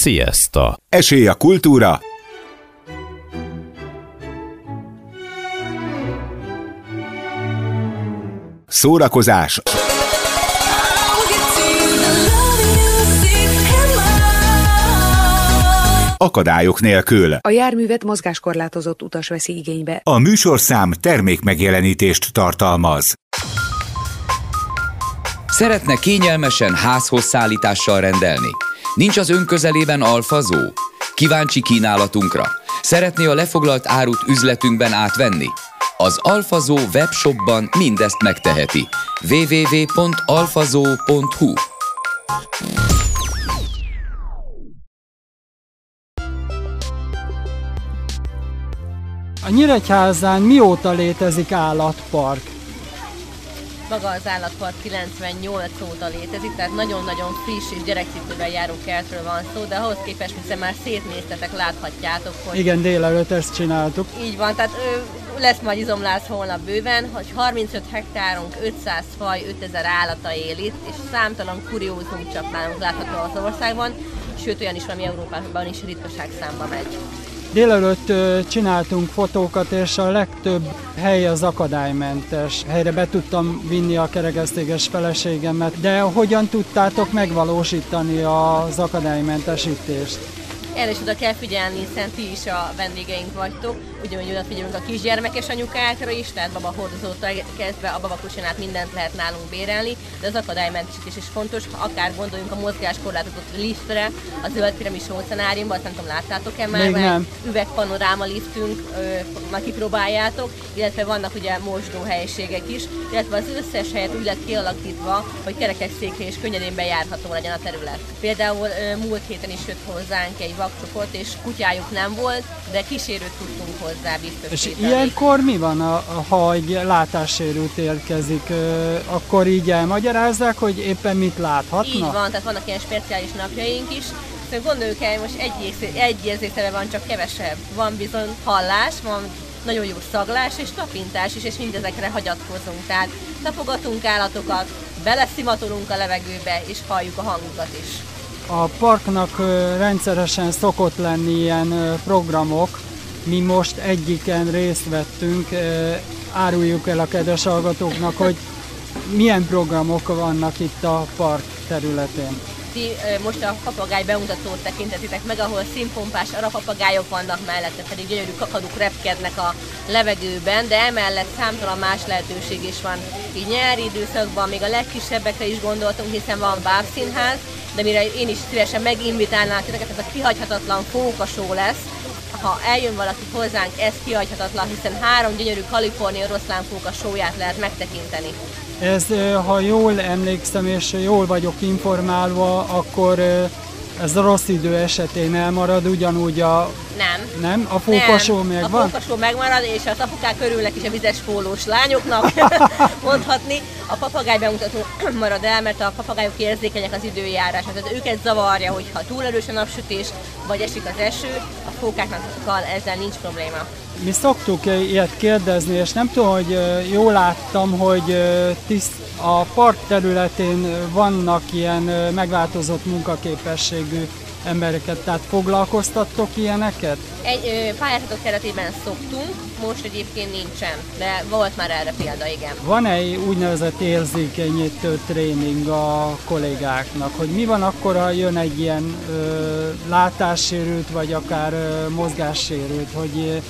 Sziasztok! Esély a kultúra, szórakozás, akadályok nélkül. A járművet mozgáskorlátozott utas veszi igénybe. A műsorszám termékmegjelenítést tartalmaz. Szeretne kényelmesen házhoz szállítással rendelni? Nincs az ön közelében alfazó? Kíváncsi kínálatunkra? Szeretné a lefoglalt árut üzletünkben átvenni? Az Alfazó webshopban mindezt megteheti. www.alfazó.hu A Nyíregyházán mióta létezik állatpark? Maga az állatpark 98 óta létezik, tehát nagyon-nagyon friss és gyerekcipőben járó kertről van szó, de ahhoz képest, hiszen már szétnéztetek, láthatjátok, hogy Igen, délelőtt ezt csináltuk. így van, tehát lesz majd izomlász holnap bőven, hogy 35 hektárunk, 500 faj, 5000 állata él itt, és számtalan kuriózum csak nálunk látható az országban, sőt olyan is ami Európában is ritkaság számba megy. Délelőtt csináltunk fotókat, és a legtöbb hely az akadálymentes. Helyre be tudtam vinni a kerekesztéges feleségemet, de hogyan tudtátok megvalósítani az akadálymentesítést? Erre is oda kell figyelni, hiszen ti is a vendégeink vagytok, ugyanúgy odafigyelünk a kisgyermekes anyukákra is, tehát babahordozótól kezdve a babakusinát mindent lehet nálunk bérelni, de az akadálymentesítés is fontos, ha akár gondoljunk a mozgáskorlátozott liftre, a zöld piramis óceánáriumban, azt nem tudom, láttátok-e már, Még nem. üvegpanoráma liftünk, már kipróbáljátok, illetve vannak ugye mosdó helyiségek is, illetve az összes helyet úgy lett kialakítva, hogy kerekesszékre és könnyedén bejárható legyen a terület. Például múlt héten is jött hozzánk egy vakcsoport, és kutyájuk nem volt, de kísérőt tudtunk hozzá És biztosítani. ilyenkor mi van, a- a- ha egy látássérült érkezik? Ö, Akkor így elmagyarázzák, hogy éppen mit láthatna? Így van, tehát vannak ilyen speciális napjaink is. Szóval gondoljuk el, most egy, ész- egy érzéktere van, csak kevesebb. Van bizony hallás, van nagyon jó szaglás és tapintás is, és mindezekre hagyatkozunk. Tehát tapogatunk állatokat, beleszimatolunk a levegőbe, és halljuk a hangukat is. A parknak rendszeresen szokott lenni ilyen programok. Mi most egyiken részt vettünk, áruljuk el a kedves hallgatóknak, hogy milyen programok vannak itt a park területén. Ti most a papagáj bemutatót tekintetitek meg, ahol színpompás arapapagályok vannak mellette, pedig gyönyörű kakaduk repkednek a levegőben, de emellett számtalan más lehetőség is van. Így nyári időszakban még a legkisebbekre is gondoltunk, hiszen van bábszínház, de mire én is szívesen meginvitálnám titeket, ez a kihagyhatatlan fókasó lesz, ha eljön valaki hozzánk, ez kihagyhatatlan, hiszen három gyönyörű kaliforniai oroszlánfóka sóját lehet megtekinteni. Ez, ha jól emlékszem és jól vagyok informálva, akkor ez a rossz idő esetén elmarad, ugyanúgy a, Nem. nem? A fókasó Nem, megvan? A fókasó megmarad, és az apukák körülnek is a vizes pólós lányoknak mondhatni. A papagáj bemutató marad el, mert a papagájok érzékenyek az időjárásra. Tehát őket zavarja, hogyha túl erős a napsütés, vagy esik az eső, a fókáknak ezzel nincs probléma. Mi szoktuk ilyet kérdezni, és nem tudom, hogy jól láttam, hogy tiszt, a park területén vannak ilyen megváltozott munkaképességű embereket, tehát foglalkoztattok ilyeneket? Egy pályázatok keretében szoktunk, most egyébként nincsen, de volt már erre példa, igen. Van egy úgynevezett érzékenyítő tréning a kollégáknak, hogy mi van akkor, ha jön egy ilyen ö, látássérült, vagy akár ö, mozgássérült, hogy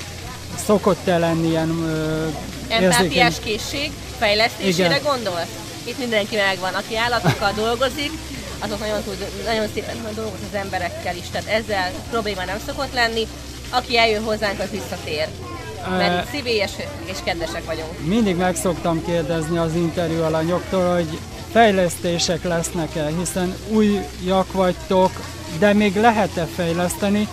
szokott-e lenni ilyen ö, Empátiás készség, fejlesztésére Igen. gondolsz? Itt mindenki megvan, aki állatokkal dolgozik, azok nagyon, tud, nagyon szépen dolgoz az emberekkel is, tehát ezzel probléma nem szokott lenni. Aki eljön hozzánk, az visszatér. Mert itt szívélyesek és kedvesek vagyunk. Mindig meg szoktam kérdezni az interjú alanyoktól, hogy fejlesztések lesznek-e, hiszen újak vagytok, de még lehet-e fejleszteni.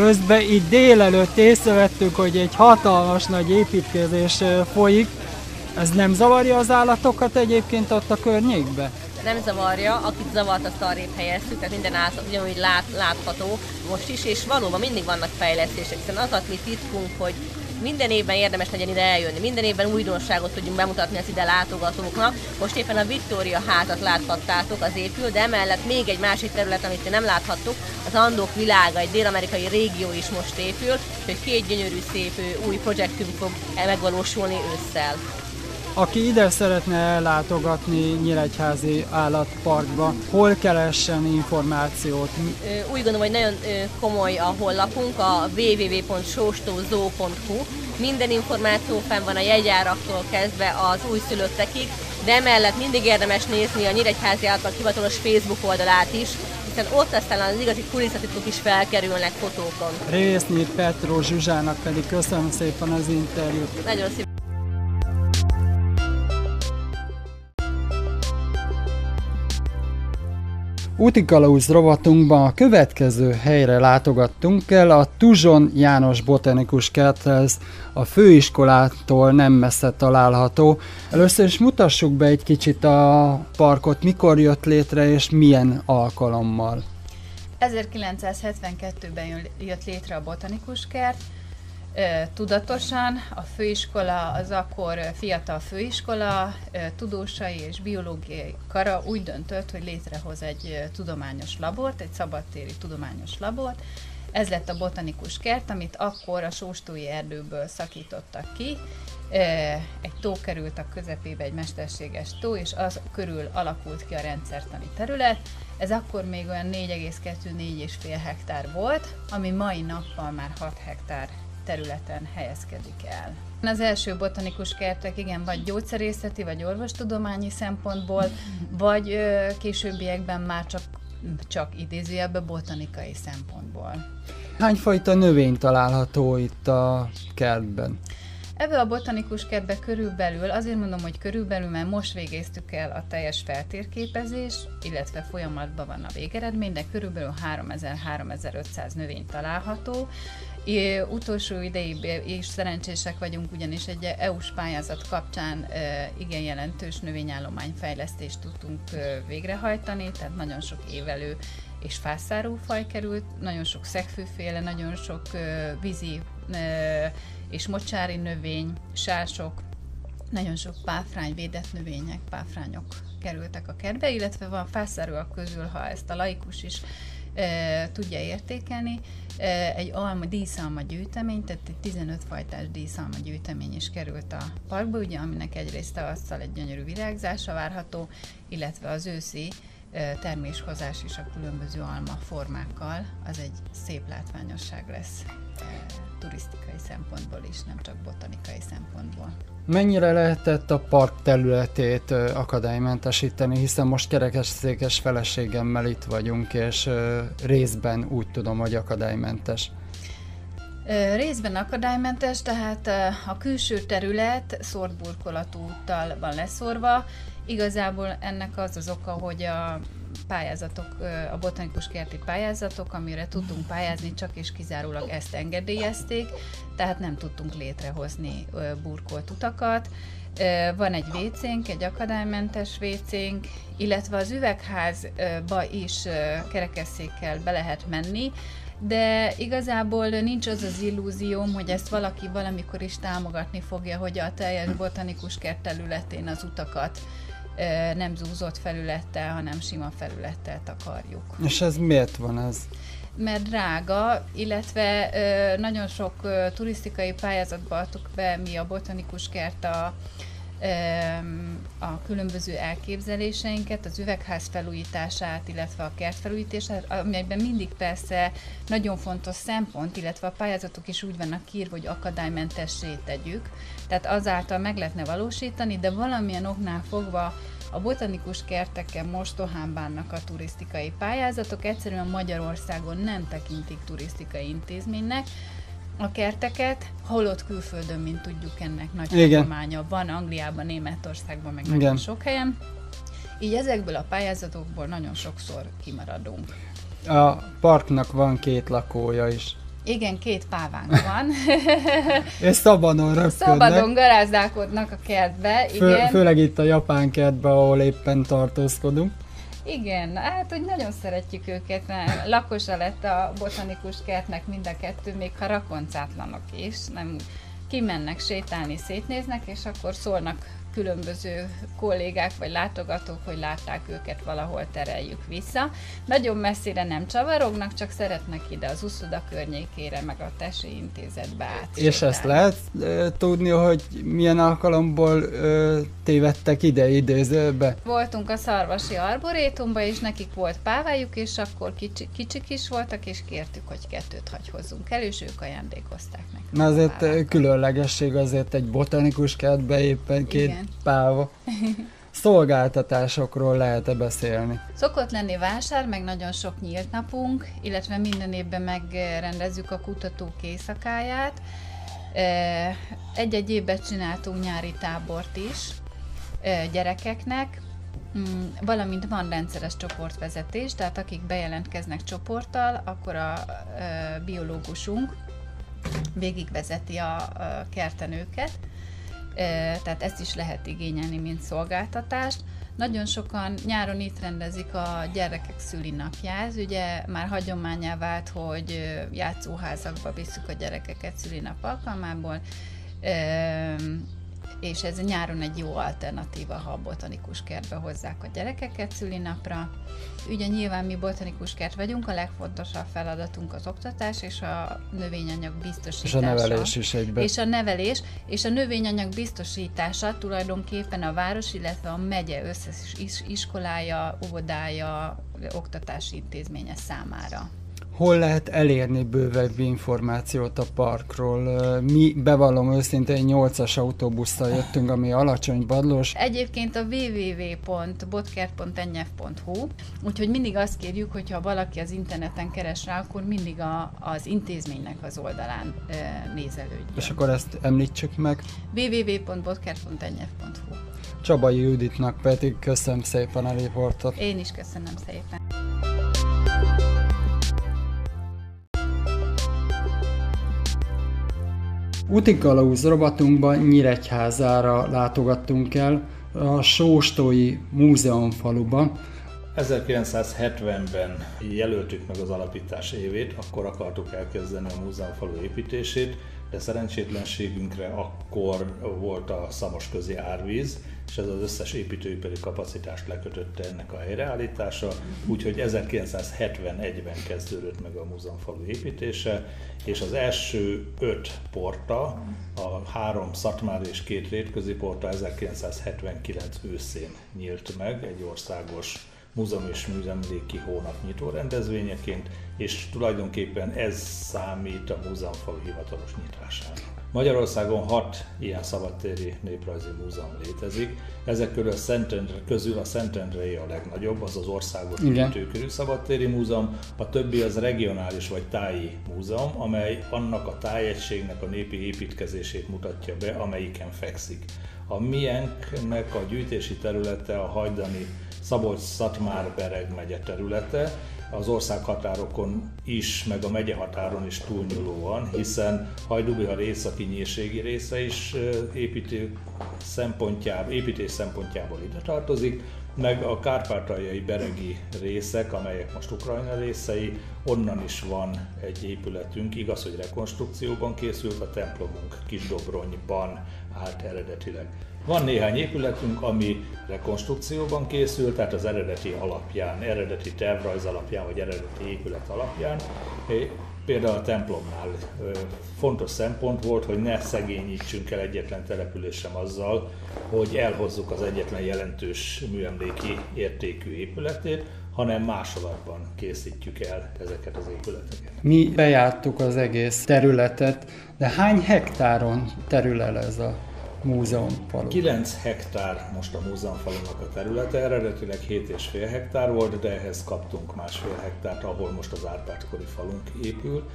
Közben itt délelőtt észrevettük, hogy egy hatalmas nagy építkezés folyik. Ez nem zavarja az állatokat egyébként ott a környékbe? nem zavarja, akit zavart, azt arrébb helyezzük, tehát minden állat ugyanúgy lát, látható most is, és valóban mindig vannak fejlesztések, hiszen az a mi titkunk, hogy minden évben érdemes legyen ide eljönni, minden évben újdonságot tudjunk bemutatni az ide látogatóknak. Most éppen a Victoria házat láthattátok, az épül, de emellett még egy másik terület, amit nem láthattuk, az Andok világa, egy dél-amerikai régió is most épül, hogy két gyönyörű szép új projektünk fog megvalósulni ősszel. Aki ide szeretne ellátogatni Nyíregyházi állatparkba, hol keressen információt? Úgy gondolom, hogy nagyon komoly a honlapunk, a www.sóstózó.hu. Minden információ fenn van a jegyáraktól kezdve az újszülöttekig, de emellett mindig érdemes nézni a Nyíregyházi állatpark hivatalos Facebook oldalát is, hiszen ott aztán az igazi kulisszatitkok is felkerülnek fotókon. Résznyi Petro Zsuzsának pedig köszönöm szépen az interjút. Nagyon szépen. Úti Kalauz rovatunkban a következő helyre látogattunk el, a Tuzson János Botanikus Kerthez, a főiskolától nem messze található. Először is mutassuk be egy kicsit a parkot, mikor jött létre és milyen alkalommal. 1972-ben jött létre a Botanikus Kert, tudatosan. A főiskola, az akkor fiatal főiskola, tudósai és biológiai kara úgy döntött, hogy létrehoz egy tudományos labort, egy szabadtéri tudományos labort. Ez lett a botanikus kert, amit akkor a sóstói erdőből szakítottak ki. Egy tó került a közepébe, egy mesterséges tó, és az körül alakult ki a rendszertani terület. Ez akkor még olyan 4,2-4,5 hektár volt, ami mai nappal már 6 hektár területen helyezkedik el. Az első botanikus kertek igen, vagy gyógyszerészeti, vagy orvostudományi szempontból, vagy későbbiekben már csak, csak idézőjelben botanikai szempontból. Hányfajta növény található itt a kertben? Ebbe a botanikus kertbe körülbelül, azért mondom, hogy körülbelül, mert most végeztük el a teljes feltérképezés, illetve folyamatban van a végeredmény, de körülbelül 3000-3500 növény található. É, utolsó ideig is szerencsések vagyunk, ugyanis egy EU-s pályázat kapcsán e, igen jelentős növényállományfejlesztést tudtunk e, végrehajtani, tehát nagyon sok évelő és fászáró faj került, nagyon sok szegfűféle, nagyon sok e, vízi e, és mocsári növény, sások, nagyon sok páfrány, védett növények, páfrányok kerültek a kertbe, illetve van fászáróak közül, ha ezt a laikus is e, tudja értékelni, egy alma, díszalma gyűjtemény, tehát egy 15 fajtás díszalma gyűjtemény is került a parkba, ugye, aminek egyrészt tavasszal egy gyönyörű virágzása várható, illetve az őszi terméshozás is a különböző alma formákkal, az egy szép látványosság lesz turisztikai szempontból is, nem csak botanikai szempontból. Mennyire lehetett a park területét akadálymentesíteni, hiszen most kerekesszékes feleségemmel itt vagyunk, és részben úgy tudom, hogy akadálymentes. Részben akadálymentes, tehát a külső terület szórt burkolatú úttal van leszorva. Igazából ennek az az oka, hogy a pályázatok, a botanikus kerti pályázatok, amire tudtunk pályázni, csak és kizárólag ezt engedélyezték, tehát nem tudtunk létrehozni burkolt utakat. Van egy vécénk, egy akadálymentes vécénk, illetve az üvegházba is kerekesszékkel be lehet menni, de igazából nincs az az illúzióm, hogy ezt valaki valamikor is támogatni fogja, hogy a teljes botanikus kert területén az utakat nem zúzott felülettel, hanem sima felülettel takarjuk. És ez miért van ez? Mert drága, illetve ö, nagyon sok ö, turisztikai pályázatba adtuk be mi a botanikus kert a, ö, a különböző elképzeléseinket, az üvegház felújítását, illetve a kert felújítását, amelyben mindig persze nagyon fontos szempont, illetve a pályázatok is úgy vannak írva, hogy akadálymentessé tegyük, tehát azáltal meg lehetne valósítani, de valamilyen oknál fogva a botanikus kerteken mostohán bánnak a turisztikai pályázatok, egyszerűen Magyarországon nem tekintik turisztikai intézménynek, a kerteket, holott külföldön, mint tudjuk, ennek nagy hagyománya van, Angliában, Németországban, meg nagyon sok helyen. Így ezekből a pályázatokból nagyon sokszor kimaradunk. A parknak van két lakója is. Igen, két pávánk van. És szabadon röpködnek. Szabadon garázdálkodnak a kertbe, igen. Fő, főleg itt a japán kertbe, ahol éppen tartózkodunk. Igen, hát úgy nagyon szeretjük őket, mert lakosa lett a botanikus kertnek mind a kettő, még ha rakoncátlanok is, nem kimennek sétálni, szétnéznek, és akkor szólnak különböző kollégák vagy látogatók, hogy látták őket valahol tereljük vissza. Nagyon messzire nem csavarognak, csak szeretnek ide az uszoda környékére, meg a tesi intézetbe át. És ezt lehet e, tudni, hogy milyen alkalomból e, tévedtek ide idézőbe? Voltunk a Szarvasi Arborétumban, és nekik volt pávájuk, és akkor kicsi, kicsik is voltak, és kértük, hogy kettőt hagy hozzunk el, és ők ajándékozták nekünk. Na azért különlegesség azért egy botanikus kertbe éppen két Igen páva. Szolgáltatásokról lehet-e beszélni? Szokott lenni vásár, meg nagyon sok nyílt napunk, illetve minden évben megrendezzük a kutatók éjszakáját. Egy-egy évben csináltunk nyári tábort is gyerekeknek, mm, valamint van rendszeres csoportvezetés, tehát akik bejelentkeznek csoporttal, akkor a biológusunk végigvezeti a kertenőket, tehát ezt is lehet igényelni, mint szolgáltatást. Nagyon sokan nyáron itt rendezik a gyerekek szülinapját, ugye már hagyományá vált, hogy játszóházakba visszük a gyerekeket szülinap alkalmából, és ez nyáron egy jó alternatíva, ha a botanikus kertbe hozzák a gyerekeket szülinapra. Ugye nyilván mi botanikus kert vagyunk, a legfontosabb feladatunk az oktatás és a növényanyag biztosítása. És a nevelés is egyben. És a nevelés, és a növényanyag biztosítása tulajdonképpen a város, illetve a megye összes iskolája, óvodája, oktatási intézménye számára hol lehet elérni bővebb információt a parkról? Mi, bevallom őszintén, 8-as autóbusszal jöttünk, ami alacsony badlós. Egyébként a www.botkert.nyf.hu, úgyhogy mindig azt kérjük, hogyha valaki az interneten keres rá, akkor mindig a, az intézménynek az oldalán e, nézelődjön. És akkor ezt említsük meg. www.botkert.nyf.hu Csabai Juditnak pedig köszönöm szépen a riportot. Én is köszönöm szépen. Útikalauz rovatunkban Nyíregyházára látogattunk el, a Sóstói Múzeumfaluba. 1970-ben jelöltük meg az alapítás évét, akkor akartuk elkezdeni a múzeumfalu építését, de szerencsétlenségünkre akkor volt a szamos közi árvíz, és ez az összes építőipari kapacitást lekötötte ennek a helyreállítása, úgyhogy 1971-ben kezdődött meg a múzeumfalu építése, és az első öt porta, a három szatmár és két rétközi porta 1979 őszén nyílt meg egy országos múzeum és műzemléki hónap nyitó rendezvényeként, és tulajdonképpen ez számít a múzeumfalu hivatalos nyitásának. Magyarországon hat ilyen szabadtéri néprajzi múzeum létezik. Ezek közül a Szentendre, közül a Szentendrei a legnagyobb, az az országos építőkörű szabadtéri múzeum, a többi az regionális vagy táji múzeum, amely annak a tájegységnek a népi építkezését mutatja be, amelyiken fekszik. A miénknek a gyűjtési területe a hajdani Szabolcs-Szatmár-Bereg megye területe, az országhatárokon is, meg a megye határon is túlnyúlóan, hiszen Hajdubihar északi nyírségi része is építő szempontjából, építés szempontjából ide tartozik, meg a kárpátaljai beregi részek, amelyek most Ukrajna részei, onnan is van egy épületünk, igaz, hogy rekonstrukcióban készült, a templomunk Kisdobronyban állt eredetileg. Van néhány épületünk, ami rekonstrukcióban készült, tehát az eredeti alapján, eredeti tervrajz alapján, vagy eredeti épület alapján. Például a templomnál fontos szempont volt, hogy ne szegényítsünk el egyetlen település azzal, hogy elhozzuk az egyetlen jelentős műemléki értékű épületét, hanem másolatban készítjük el ezeket az épületeket. Mi bejártuk az egész területet, de hány hektáron terül el ez a múzeumfalu. 9 hektár most a múzeumfalunak a területe, eredetileg 7,5 hektár volt, de ehhez kaptunk másfél hektárt, ahol most az Árpád-kori falunk épül.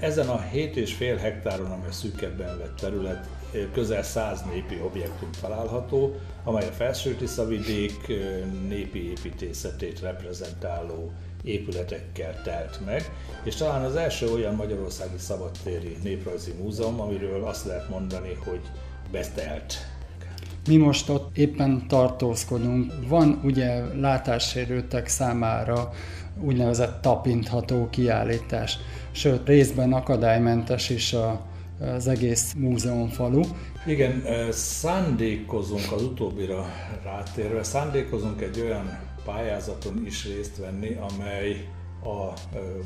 Ezen a 7,5 hektáron, ami a szűkebben vett terület, közel 100 népi objektum található, amely a felső vidék népi építészetét reprezentáló épületekkel telt meg, és talán az első olyan magyarországi szabadtéri néprajzi múzeum, amiről azt lehet mondani, hogy betelt. Mi most ott éppen tartózkodunk. Van ugye látássérültek számára úgynevezett tapintható kiállítás, sőt részben akadálymentes is a az egész múzeumfalu. Igen, szándékozunk az utóbbira rátérve, szándékozunk egy olyan pályázaton is részt venni, amely a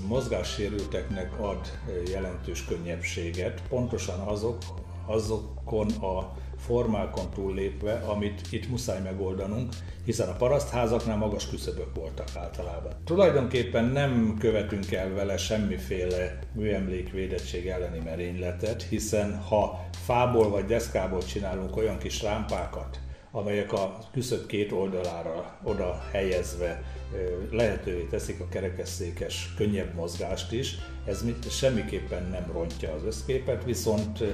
mozgássérülteknek ad jelentős könnyebbséget, pontosan azok, azokon a formákon túllépve, amit itt muszáj megoldanunk, hiszen a parasztházaknál magas küszöbök voltak általában. Tulajdonképpen nem követünk el vele semmiféle műemlékvédettség elleni merényletet, hiszen ha fából vagy deszkából csinálunk olyan kis rámpákat, amelyek a küszöb két oldalára oda helyezve lehetővé teszik a kerekesszékes, könnyebb mozgást is. Ez semmiképpen nem rontja az összképet, viszont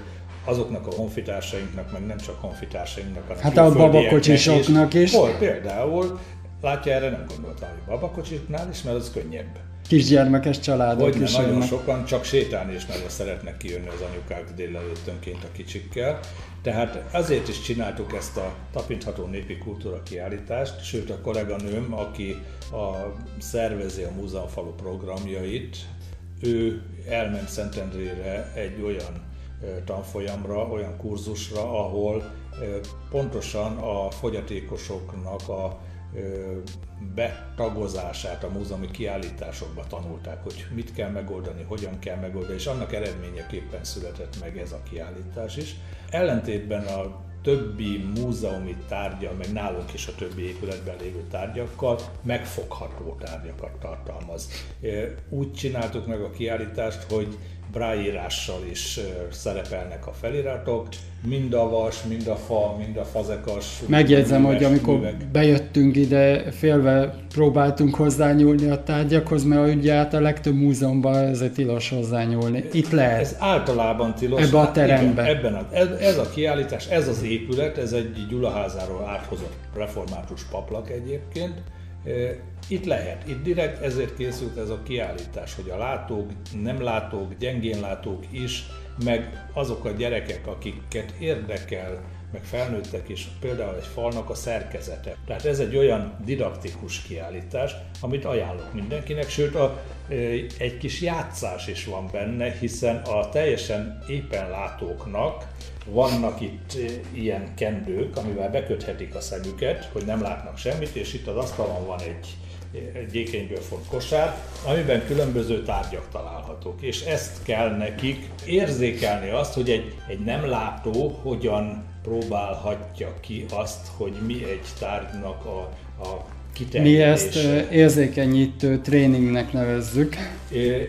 azoknak a honfitársainknak, meg nem csak honfitársainknak, hanem Hát a babakocsisoknak is. Volt például, látja erre nem gondoltam, hogy babakocsiknál is, mert az könnyebb. Kisgyermekes családok Hogy is. nagyon sokan csak sétálni is nagyon szeretnek kijönni az anyukák délelőttönként a kicsikkel. Tehát azért is csináltuk ezt a tapintható népi kultúra kiállítást, sőt a kolléganőm, aki a, szervezi a múzeumfalu programjait, ő elment Szentendrére egy olyan tanfolyamra, olyan kurzusra, ahol pontosan a fogyatékosoknak a betagozását a múzeumi kiállításokba tanulták, hogy mit kell megoldani, hogyan kell megoldani, és annak eredményeképpen született meg ez a kiállítás is. Ellentétben a többi múzeumi tárgya, meg nálunk is a többi épületben lévő tárgyakkal megfogható tárgyakat tartalmaz. Úgy csináltuk meg a kiállítást, hogy bráírással is szerepelnek a feliratok, mind a vas, mind a fa, mind a fazekas. Megjegyzem, hogy amikor művek. bejöttünk ide, félve próbáltunk hozzányúlni a tárgyakhoz, mert ugye hát a legtöbb múzeumban ez tilos hozzányúlni. Itt lehet. Ez általában tilos. Ebben a teremben. Igen, ebben a, ez, ez a kiállítás, ez az épület, ez egy Gyulaházáról áthozott református paplak egyébként, itt lehet, itt direkt ezért készült ez a kiállítás, hogy a látók, nem látók, gyengén látók is, meg azok a gyerekek, akiket érdekel, meg felnőttek is, például egy falnak a szerkezete. Tehát ez egy olyan didaktikus kiállítás, amit ajánlok mindenkinek, sőt a, egy kis játszás is van benne, hiszen a teljesen éppen látóknak vannak itt ilyen kendők, amivel beköthetik a szemüket, hogy nem látnak semmit, és itt az asztalon van egy gyékenyből font kosár, amiben különböző tárgyak találhatók. És ezt kell nekik érzékelni azt, hogy egy, egy nem látó hogyan próbálhatja ki azt, hogy mi egy tárgynak a, a mi ezt érzékenyítő tréningnek nevezzük.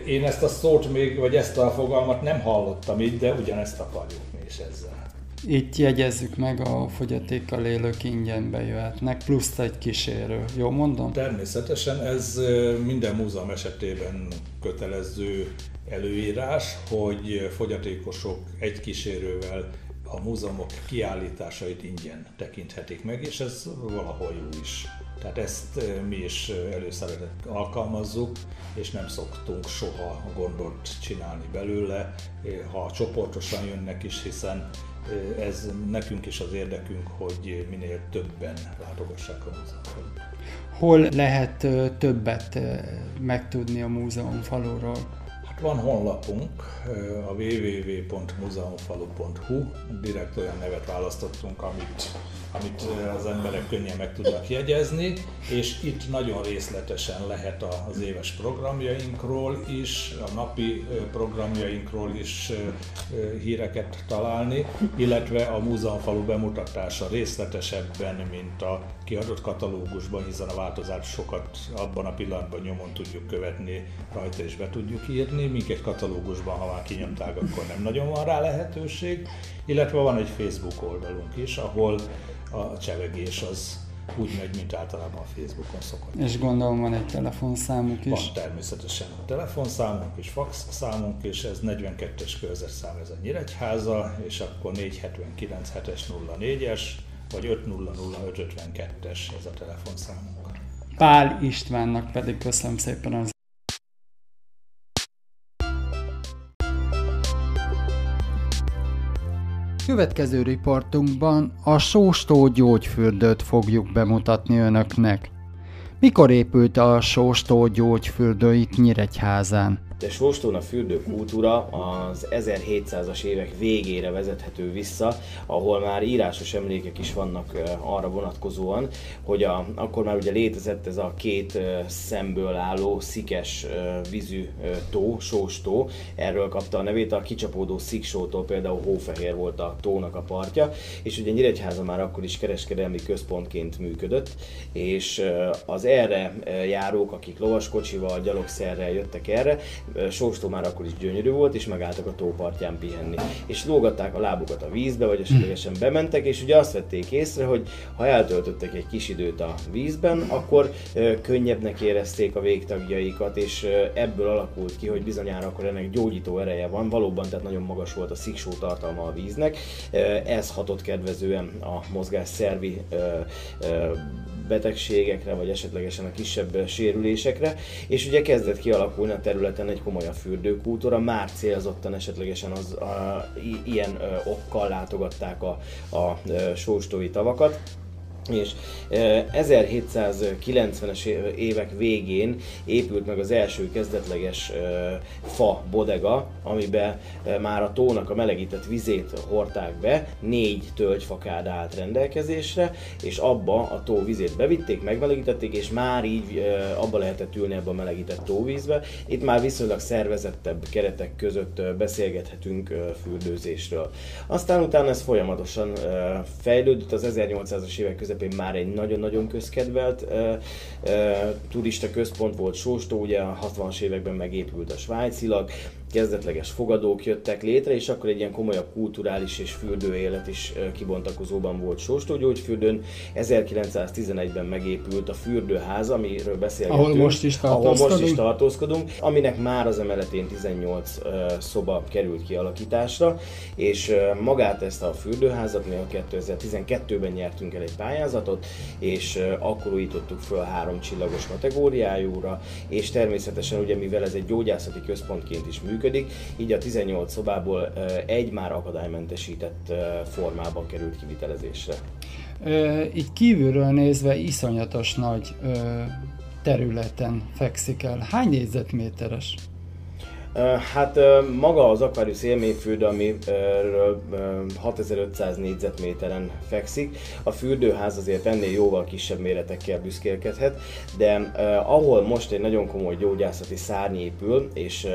Én ezt a szót még, vagy ezt a fogalmat nem hallottam itt, de ugyanezt akarjuk is ezzel. Itt jegyezzük meg, a fogyatékkal élők ingyen bejöhetnek, plusz egy kísérő. Jó mondom? Természetesen ez minden múzeum esetében kötelező előírás, hogy fogyatékosok egy kísérővel a múzeumok kiállításait ingyen tekinthetik meg, és ez valahol jó is. Tehát ezt mi is előszeretet alkalmazzuk, és nem szoktunk soha gondot csinálni belőle, ha csoportosan jönnek is, hiszen ez nekünk is az érdekünk, hogy minél többen látogassák a múzeumot. Hol lehet többet megtudni a múzeum faluról? Van honlapunk, a www.muzeumfalu.hu, direkt olyan nevet választottunk, amit amit az emberek könnyen meg tudnak jegyezni, és itt nagyon részletesen lehet az éves programjainkról is, a napi programjainkról is híreket találni, illetve a múzeumfalu bemutatása részletesebben, mint a kiadott katalógusban, hiszen a változásokat abban a pillanatban nyomon tudjuk követni rajta és be tudjuk írni, míg egy katalógusban, ha már kinyomták, akkor nem nagyon van rá lehetőség, illetve van egy Facebook oldalunk is, ahol a csevegés az úgy megy, mint általában a Facebookon szokott. És gondolom van egy telefonszámuk is? Van természetesen a telefonszámunk és fax számunk, és ez 42-es körzetszám, ez a Nyíregyháza, és akkor 479 7-es 04-es, vagy 500 es ez a telefonszámunk. Pál Istvánnak pedig köszönöm szépen az Következő riportunkban a Sóstó gyógyfürdőt fogjuk bemutatni önöknek. Mikor épült a Sóstó gyógyfürdő itt Nyíregyházán? De Sóstón a fürdőkultúra az 1700-as évek végére vezethető vissza, ahol már írásos emlékek is vannak arra vonatkozóan, hogy a, akkor már ugye létezett ez a két szemből álló szikes vízű tó, sóstó, erről kapta a nevét, a kicsapódó sziksótól például Hófehér volt a tónak a partja, és ugye Nyíregyháza már akkor is kereskedelmi központként működött, és az erre járók, akik lovaskocsival, gyalogszerrel jöttek erre, Sóstó már akkor is gyönyörű volt, és megálltak a tópartján pihenni. És lógatták a lábukat a vízbe, vagy esetlegesen bementek, és ugye azt vették észre, hogy ha eltöltöttek egy kis időt a vízben, akkor könnyebbnek érezték a végtagjaikat, és ebből alakult ki, hogy bizonyára akkor ennek gyógyító ereje van, valóban tehát nagyon magas volt a sziksó tartalma a víznek, ez hatott kedvezően a mozgás szervi betegségekre, vagy esetlegesen a kisebb sérülésekre, és ugye kezdett kialakulni a területen egy komolyabb fürdőkultúra, már célzottan esetlegesen az, a, ilyen ö, okkal látogatták a, a sóstói tavakat és 1790-es évek végén épült meg az első kezdetleges fa bodega, amiben már a tónak a melegített vizét hordták be, négy tölgyfakád állt rendelkezésre, és abba a tó vizét bevitték, megmelegítették, és már így abba lehetett ülni ebbe a melegített tóvízbe. Itt már viszonylag szervezettebb keretek között beszélgethetünk fürdőzésről. Aztán utána ez folyamatosan fejlődött, az 1800-as évek között közepén már egy nagyon-nagyon közkedvelt uh, uh, turista központ volt Sóstó, ugye a 60-as években megépült a svájcilag, kezdetleges fogadók jöttek létre, és akkor egy ilyen komolyabb kulturális és fürdőélet is kibontakozóban volt Sóstó gyógyfürdőn. 1911-ben megépült a fürdőház, amiről beszélgetünk. Ahol most is tartózkodunk. Ahol most is tartózkodunk, aminek már az emeletén 18 szoba került kialakításra, és magát ezt a fürdőházat mi a 2012-ben nyertünk el egy pályázatot, és akkor újítottuk föl három csillagos kategóriájúra, és természetesen ugye mivel ez egy gyógyászati központként is működik, működik, így a 18 szobából egy már akadálymentesített formában került kivitelezésre. Így kívülről nézve iszonyatos nagy területen fekszik el. Hány négyzetméteres? Hát maga az Aquarius élményfürdő, ami 6500 négyzetméteren fekszik, a fürdőház azért ennél jóval kisebb méretekkel büszkélkedhet, de ahol most egy nagyon komoly gyógyászati szárny épül, és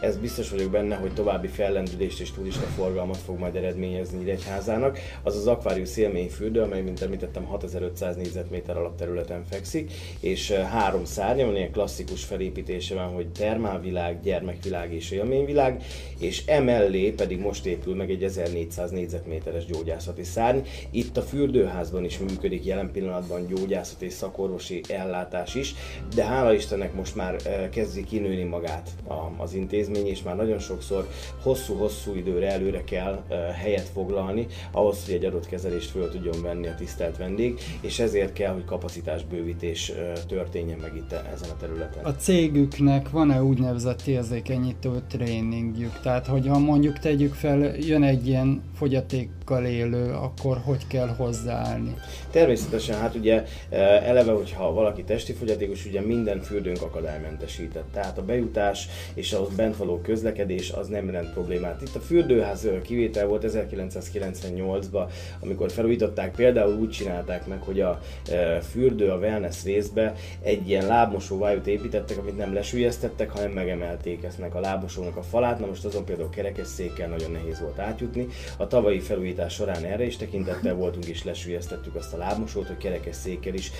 ez biztos vagyok benne, hogy további fellendülést és turista forgalmat fog majd eredményezni Nyíregyházának, az az Aquarius élményfürdő, amely, mint említettem, 6500 négyzetméter alapterületen fekszik, és három szárnya van, ilyen klasszikus felépítése van, hogy termálvilág, gyermekvilág, világ és élményvilág, és emellé pedig most épül meg egy 1400 négyzetméteres gyógyászati szárny. Itt a fürdőházban is működik jelen pillanatban gyógyászati és szakorvosi ellátás is, de hála Istennek most már eh, kezdi kinőni magát az intézmény, és már nagyon sokszor hosszú-hosszú időre előre kell eh, helyet foglalni, ahhoz, hogy egy adott kezelést föl tudjon venni a tisztelt vendég, és ezért kell, hogy kapacitásbővítés eh, történjen meg itt ezen a területen. A cégüknek van-e úgynevezett érzékeny irányító tréningjük. Tehát, hogyha mondjuk tegyük fel, jön egy ilyen fogyatékkal élő, akkor hogy kell hozzáállni? Természetesen, hát ugye e, eleve, hogyha valaki testi fogyatékos, ugye minden fürdőnk akadálymentesített. Tehát a bejutás és az bent való közlekedés az nem rend problémát. Itt a fürdőház kivétel volt 1998-ban, amikor felújították, például úgy csinálták meg, hogy a e, fürdő, a wellness részbe egy ilyen lábmosó vájút építettek, amit nem lesülyeztettek, hanem megemelték ezt a lábosónak a falát, na most azon például kerekesszékkel nagyon nehéz volt átjutni. A tavalyi felújítás során erre is tekintettel voltunk, és lesülyeztettük azt a lábmosót, hogy kerekesszékkel is,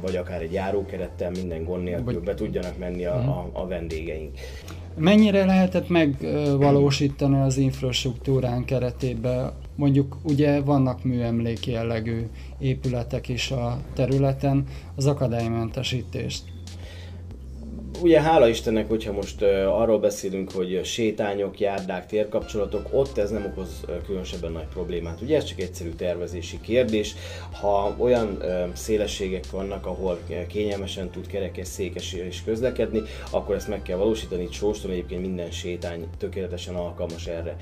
vagy akár egy járókerettel minden gond nélkül be tudjanak menni a, mhm. a, a vendégeink. Mennyire lehetett megvalósítani az infrastruktúrán keretében? Mondjuk ugye vannak műemléki jellegű épületek is a területen, az akadálymentesítést ugye hála Istennek, hogyha most arról beszélünk, hogy sétányok, járdák, térkapcsolatok, ott ez nem okoz különösebben nagy problémát. Ugye ez csak egyszerű tervezési kérdés. Ha olyan szélességek vannak, ahol kényelmesen tud kerekes, székes és közlekedni, akkor ezt meg kell valósítani. Itt Sóston egyébként minden sétány tökéletesen alkalmas erre.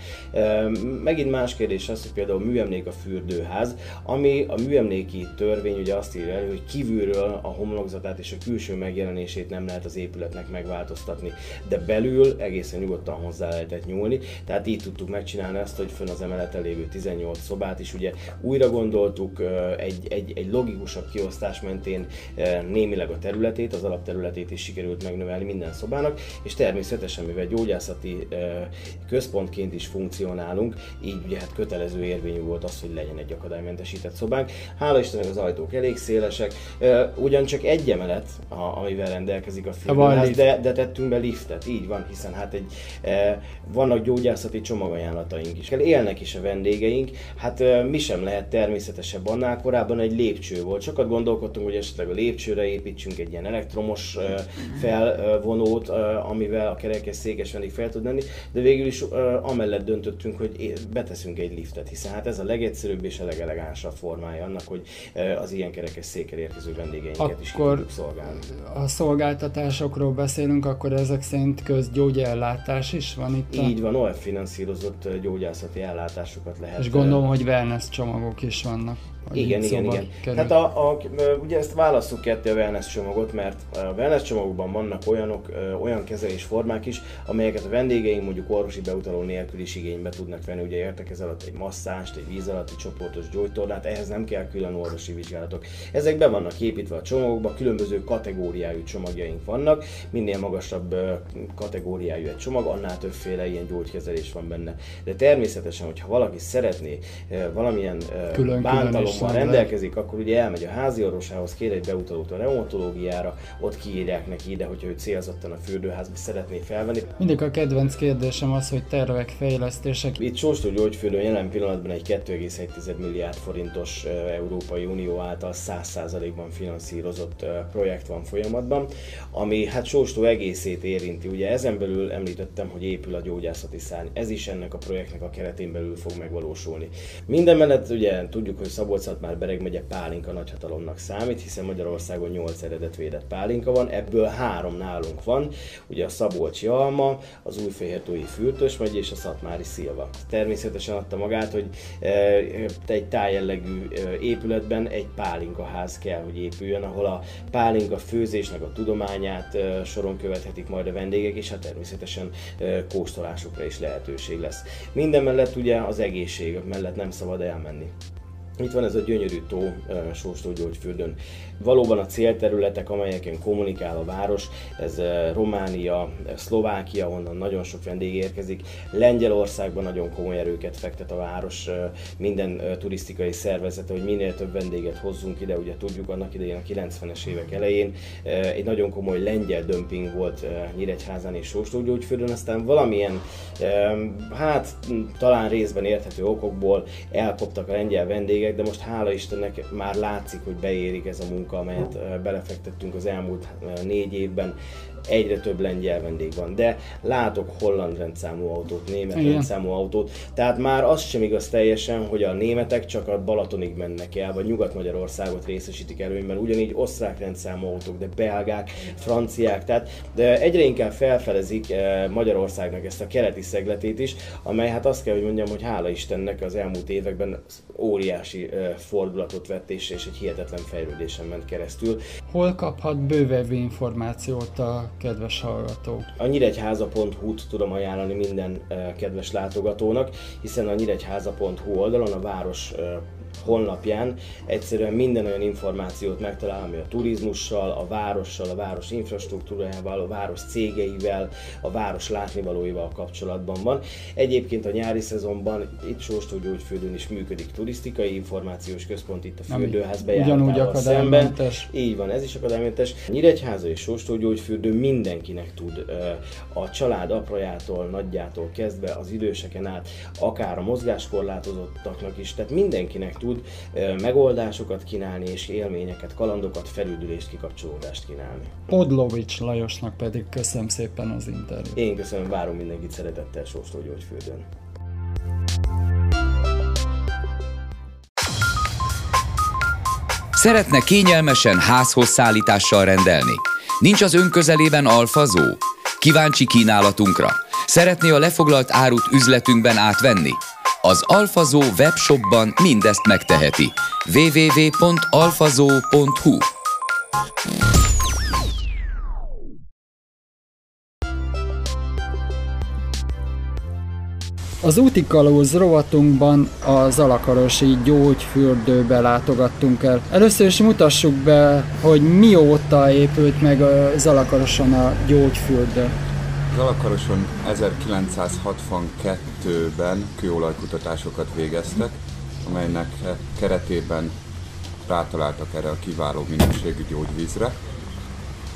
Megint más kérdés az, hogy például műemlék a fürdőház, ami a műemléki törvény ugye azt írja elő, hogy kívülről a homlokzatát és a külső megjelenését nem lehet az épület felületnek megváltoztatni, de belül egészen nyugodtan hozzá lehetett nyúlni, tehát így tudtuk megcsinálni azt, hogy fönn az emeleten lévő 18 szobát is ugye újra gondoltuk, egy, egy, egy logikusabb kiosztás mentén némileg a területét, az alapterületét is sikerült megnövelni minden szobának, és természetesen, mivel gyógyászati központként is funkcionálunk, így ugye hát kötelező érvényű volt az, hogy legyen egy akadálymentesített szobánk. Hála Istennek az ajtók elég szélesek, ugyancsak egy emelet, amivel rendelkezik a fürdőház, de, de tettünk be liftet, így van, hiszen hát egy, vannak gyógyászati csomagajánlataink is. Élnek is a vendégeink, hát mi sem lehet természetesebb annál, korábban egy lépcső volt. Sokat gondolkodtunk, hogy esetleg a lépcsőre építsünk egy ilyen elektromos felvonót, amivel a kerekes székes vendég fel tud lenni, de végül is amellett döntöttünk, hogy beteszünk egy liftet, hiszen hát ez a legegyszerűbb és a legelegánsabb formája annak, hogy az ilyen kerekes székkel érkező vendégeinket is tudjuk szolgálni. A szolgáltatásokról beszélünk, akkor ezek szerint közgyógyellátás is van itt? Így van, olyan finanszírozott gyógyászati ellátásokat lehet. És gondolom, hogy wellness csomagok is vannak. Igen, igen, igen. Kerül. Hát a, a, ugye ezt választjuk ketté a wellness csomagot, mert a wellness csomagokban vannak olyanok, olyan kezelésformák is, amelyeket a vendégeink mondjuk orvosi beutaló nélkül is igénybe tudnak venni. Ugye értek alatt egy masszást, egy víz alatti csoportos gyógytornát, ehhez nem kell külön orvosi vizsgálatok. Ezek be vannak építve a csomagokba, különböző kategóriájú csomagjaink vannak, minél magasabb kategóriájú egy csomag, annál többféle ilyen gyógykezelés van benne. De természetesen, hogyha valaki szeretné valamilyen külön, bántalom orvosban rendelkezik, akkor ugye elmegy a házi orvosához, kér egy beutalót a reumatológiára, ott kiírják neki ide, hogyha ő célzottan a fürdőházba szeretné felvenni. Mindig a kedvenc kérdésem az, hogy tervek, fejlesztések. Itt Sóstó gyógyfürdő jelen pillanatban egy 2,1 milliárd forintos Európai Unió által 100%-ban finanszírozott projekt van folyamatban, ami hát Sóstó egészét érinti. Ugye ezen belül említettem, hogy épül a gyógyászati szárny. Ez is ennek a projektnek a keretén belül fog megvalósulni. Minden mellett ugye tudjuk, hogy Szabolcs már Bereg megye pálinka nagyhatalomnak számít, hiszen Magyarországon 8 eredet védett pálinka van, ebből három nálunk van, ugye a Szabolcsi Alma, az Újfehértói Fürtös megy és a Szatmári Szilva. Természetesen adta magát, hogy e, egy tájjellegű e, épületben egy pálinkaház kell, hogy épüljön, ahol a pálinka főzésnek a tudományát e, soron követhetik majd a vendégek, és hát természetesen kóstolásukra is lehetőség lesz. Minden mellett ugye az egészség mellett nem szabad elmenni. Itt van ez a gyönyörű tó uh, Sóstó Gyógyfürdőn. Valóban a célterületek, amelyeken kommunikál a város, ez uh, Románia, Szlovákia, onnan nagyon sok vendég érkezik. Lengyelországban nagyon komoly erőket fektet a város, minden turisztikai szervezete, hogy minél több vendéget hozzunk ide. Ugye tudjuk annak idején a 90-es évek elején egy nagyon komoly lengyel dömping volt Nyíregyházán és Sóstó Gyógyfürdőn, aztán valamilyen, hát talán részben érthető okokból elkoptak a lengyel vendégek, vendégek, de most hála Istennek már látszik, hogy beérik ez a munka, amelyet belefektettünk az elmúlt négy évben egyre több lengyel vendég van, de látok holland rendszámú autót, német Igen. rendszámú autót, tehát már az sem igaz teljesen, hogy a németek csak a Balatonig mennek el, vagy Nyugat-Magyarországot részesítik előnyben, ugyanígy osztrák rendszámú autók, de belgák, franciák, tehát de egyre inkább felfelezik eh, Magyarországnak ezt a keleti szegletét is, amely hát azt kell, hogy mondjam, hogy hála Istennek az elmúlt években óriási eh, fordulatot vett és, és egy hihetetlen fejlődésen ment keresztül. Hol kaphat bővebb információt a kedves hallgató. A nyíregyháza.hu-t tudom ajánlani minden kedves látogatónak, hiszen a nyíregyháza.hu oldalon a város honlapján egyszerűen minden olyan információt megtalál, ami a turizmussal, a várossal, a város infrastruktúrájával, a város cégeivel, a város látnivalóival kapcsolatban van. Egyébként a nyári szezonban itt Sóstó Gyógyfürdőn is működik turisztikai információs központ itt a fürdőház bejártával szemben. Így van, ez is akadálymentes. Nyíregyháza és Sóstó Gyógyfürdő mindenkinek tud a család aprajától, nagyjától kezdve az időseken át, akár a mozgáskorlátozottaknak is, tehát mindenkinek tud megoldásokat kínálni és élményeket, kalandokat, felüdülést, kikapcsolódást kínálni. Podlovics Lajosnak pedig köszönöm szépen az interjút. Én köszönöm, várom mindenkit szeretettel Sóstó Gyógyfürdőn. Szeretne kényelmesen házhoz szállítással rendelni? Nincs az ön közelében alfazó? Kíváncsi kínálatunkra? Szeretné a lefoglalt árut üzletünkben átvenni? Az Alfazó webshopban mindezt megteheti. www.alfazó.hu Az úti kalóz rovatunkban a Zalakarosi gyógyfürdőbe látogattunk el. Először is mutassuk be, hogy mióta épült meg a Zalakaroson a gyógyfürdő. Zalakaroson 1962-ben kőolajkutatásokat végeztek, amelynek keretében rátaláltak erre a kiváló minőségű gyógyvízre,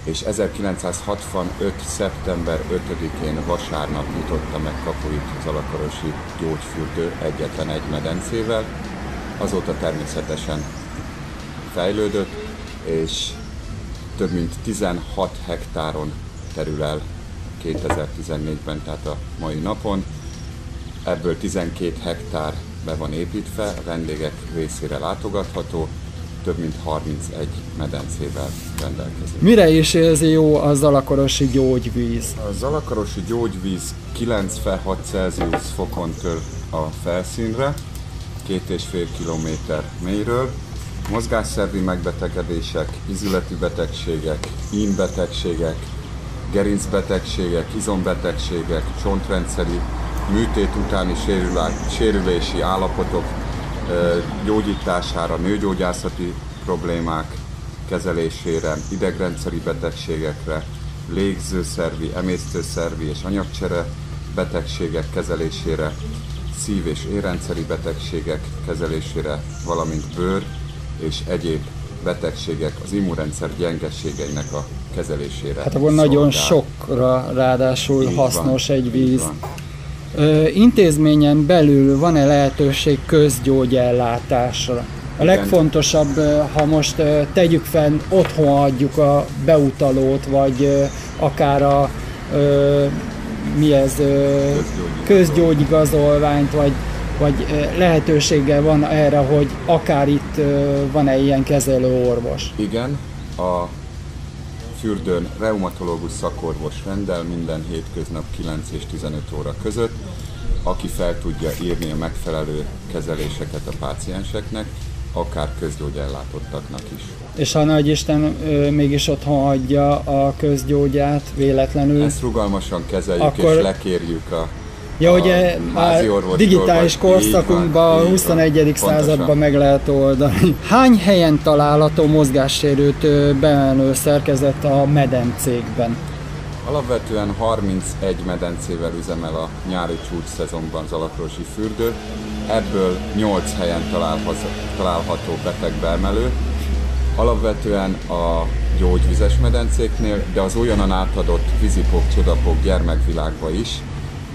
és 1965. szeptember 5-én vasárnap nyitotta meg kapuit az Alakarosi gyógyfürdő egyetlen egy medencével. Azóta természetesen fejlődött, és több mint 16 hektáron terül el 2014-ben, tehát a mai napon. Ebből 12 hektár be van építve, a vendégek részére látogatható, több mint 31 medencével rendelkezik. Mire is érzi jó a zalakarosi gyógyvíz? A zalakarosi gyógyvíz 96 Celsius fokon tör a felszínre, két és fél kilométer mélyről. Mozgásszervi megbetegedések, izületi betegségek, ímbetegségek, gerincbetegségek, izombetegségek, csontrendszeri, műtét utáni sérülési állapotok gyógyítására, nőgyógyászati problémák kezelésére, idegrendszeri betegségekre, légzőszervi, emésztőszervi és anyagcsere betegségek kezelésére, szív- és érrendszeri betegségek kezelésére, valamint bőr és egyéb betegségek, az immunrendszer gyengeségeinek a kezelésére. Hát akkor nagyon sokra ráadásul így hasznos van, egy víz. Ö, intézményen belül van-e lehetőség közgyógyellátásra? A legfontosabb, ha most tegyük fenn, otthon adjuk a beutalót, vagy akár a mi ez, közgyógyigazolványt, vagy, vagy lehetősége van erre, hogy akár itt van-e ilyen kezelő orvos? Igen, a fürdőn reumatológus szakorvos rendel minden hétköznap 9 és 15 óra között, aki fel tudja írni a megfelelő kezeléseket a pácienseknek, akár közgyógyellátottaknak is. És ha Nagy Isten ö, mégis otthon adja a közgyógyát véletlenül? Ezt rugalmasan kezeljük akkor... és lekérjük a Ja, ugye már digitális korszakunkban, a 21. században meg lehet oldani. Hány helyen található mozgássérült bemenő szerkezet a medencékben? Alapvetően 31 medencével üzemel a nyári csúcs szezonban Zalakrosi fürdő, ebből 8 helyen található betegbeemelő, alapvetően a gyógyvizes medencéknél, de az olyanan átadott vízipok, csodapok gyermekvilágba is,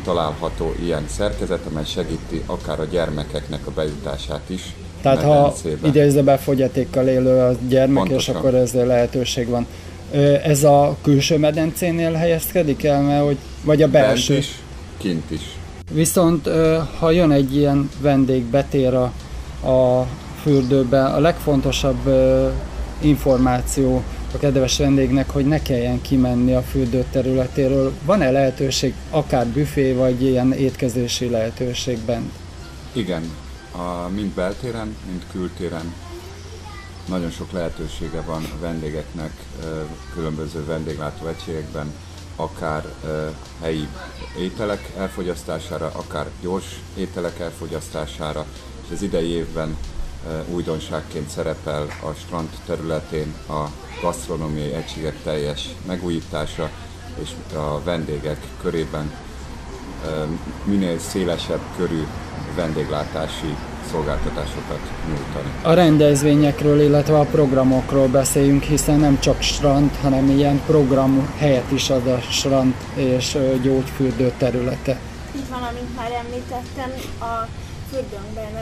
található ilyen szerkezet, amely segíti akár a gyermekeknek a bejutását is. Tehát ha idézőben fogyatékkal élő a gyermek, Pontosan. és akkor ezzel lehetőség van. Ez a külső medencénél helyezkedik el, mert hogy, vagy a belső? Bent is, kint is. Viszont ha jön egy ilyen vendég, betér a, a fürdőbe, a legfontosabb információ a kedves vendégnek, hogy ne kelljen kimenni a fürdő területéről. Van-e lehetőség, akár büfé, vagy ilyen étkezési lehetőségben? Igen, a, mind beltéren, mind kültéren nagyon sok lehetősége van a vendégeknek különböző vendéglátó egységekben, akár helyi ételek elfogyasztására, akár gyors ételek elfogyasztására, és az idei évben újdonságként szerepel a strand területén a gasztronómiai egységek teljes megújítása, és a vendégek körében minél szélesebb körű vendéglátási szolgáltatásokat nyújtani. A rendezvényekről, illetve a programokról beszéljünk, hiszen nem csak strand, hanem ilyen program helyet is ad a strand és gyógyfürdő területe. Így van, amint már említettem, a fürdőnkben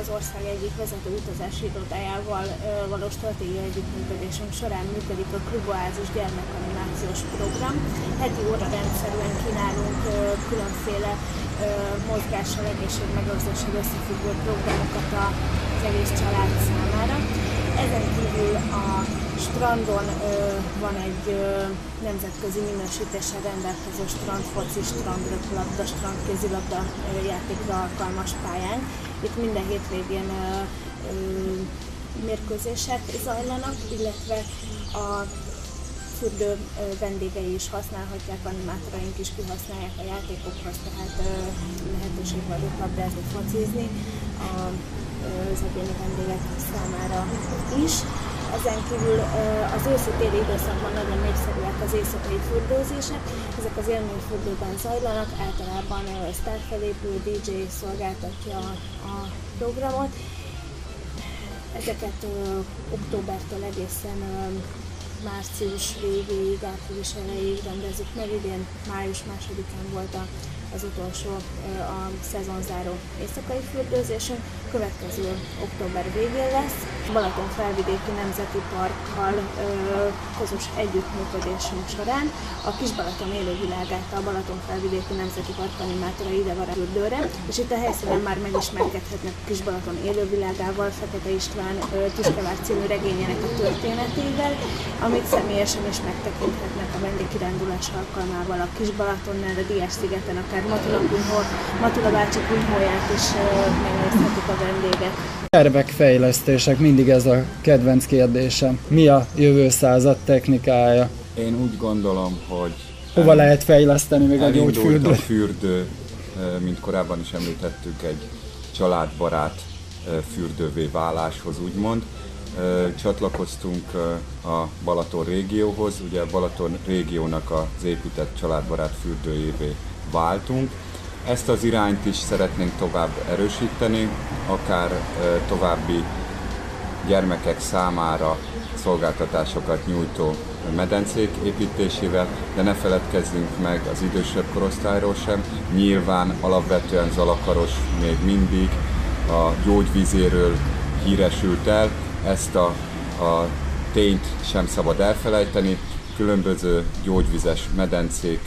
az ország egyik vezető utazási irodájával való stratégiai együttműködésünk során működik a Kluboázis gyermekanimációs program. Heti óra rendszerűen kínálunk különféle mozgással, egészségmegőrzéssel összefüggő programokat az egész család számára. Ezen kívül a strandon ö, van egy ö, nemzetközi minősítéssel rendelkező strandfoci, strandröplabda, strandkézilabda ö, játékra alkalmas pályán. Itt minden hétvégén ö, ö, mérkőzések zajlanak, illetve a fürdő vendégei is használhatják, animátoraink is kihasználják a játékokhoz, tehát lehetőség van ott labdázni, focizni az egyéni vendégek számára is. Ezen kívül az őszi-téli időszakban nagyon népszerűek az éjszakai fürdőzések. Ezek az élményfürdőben zajlanak, általában sztárfelépő DJ szolgáltatja a programot. Ezeket októbertől egészen március végéig, április elejéig rendezzük meg. Idén május másodikán volt az utolsó a szezonzáró éjszakai fürdőzésünk, következő október végén lesz. Balaton felvidéki Nemzeti Parkkal közös együttműködésünk során a Kis Balaton élővilágát a Balaton felvidéki Nemzeti Park animátora ide fürdőre, és itt a helyszínen már megismerkedhetnek a Kis Balaton élővilágával, Fekete István Tüskevár című regényének a történetével, amit személyesen is megtekinthetnek a vendégkirándulás alkalmával a Kis Balatonnál, a Diás szigeten, akár Matula, kunyhó, Matula bácsi kunyhóját is megnézhetik a vendégek. Tervek, fejlesztések, mindig ez a kedvenc kérdésem. Mi a jövő század technikája? Én úgy gondolom, hogy Hova lehet fejleszteni még a gyógyfürdő? a fürdő, mint korábban is említettük, egy családbarát fürdővé váláshoz, úgymond. Csatlakoztunk a Balaton régióhoz, ugye a Balaton régiónak az épített családbarát fürdőjévé váltunk. Ezt az irányt is szeretnénk tovább erősíteni, akár további gyermekek számára szolgáltatásokat nyújtó medencék építésével, de ne feledkezzünk meg az idősebb korosztályról sem. Nyilván alapvetően Zalakaros még mindig a gyógyvízéről híresült el, ezt a, a tényt sem szabad elfelejteni. Különböző gyógyvizes medencék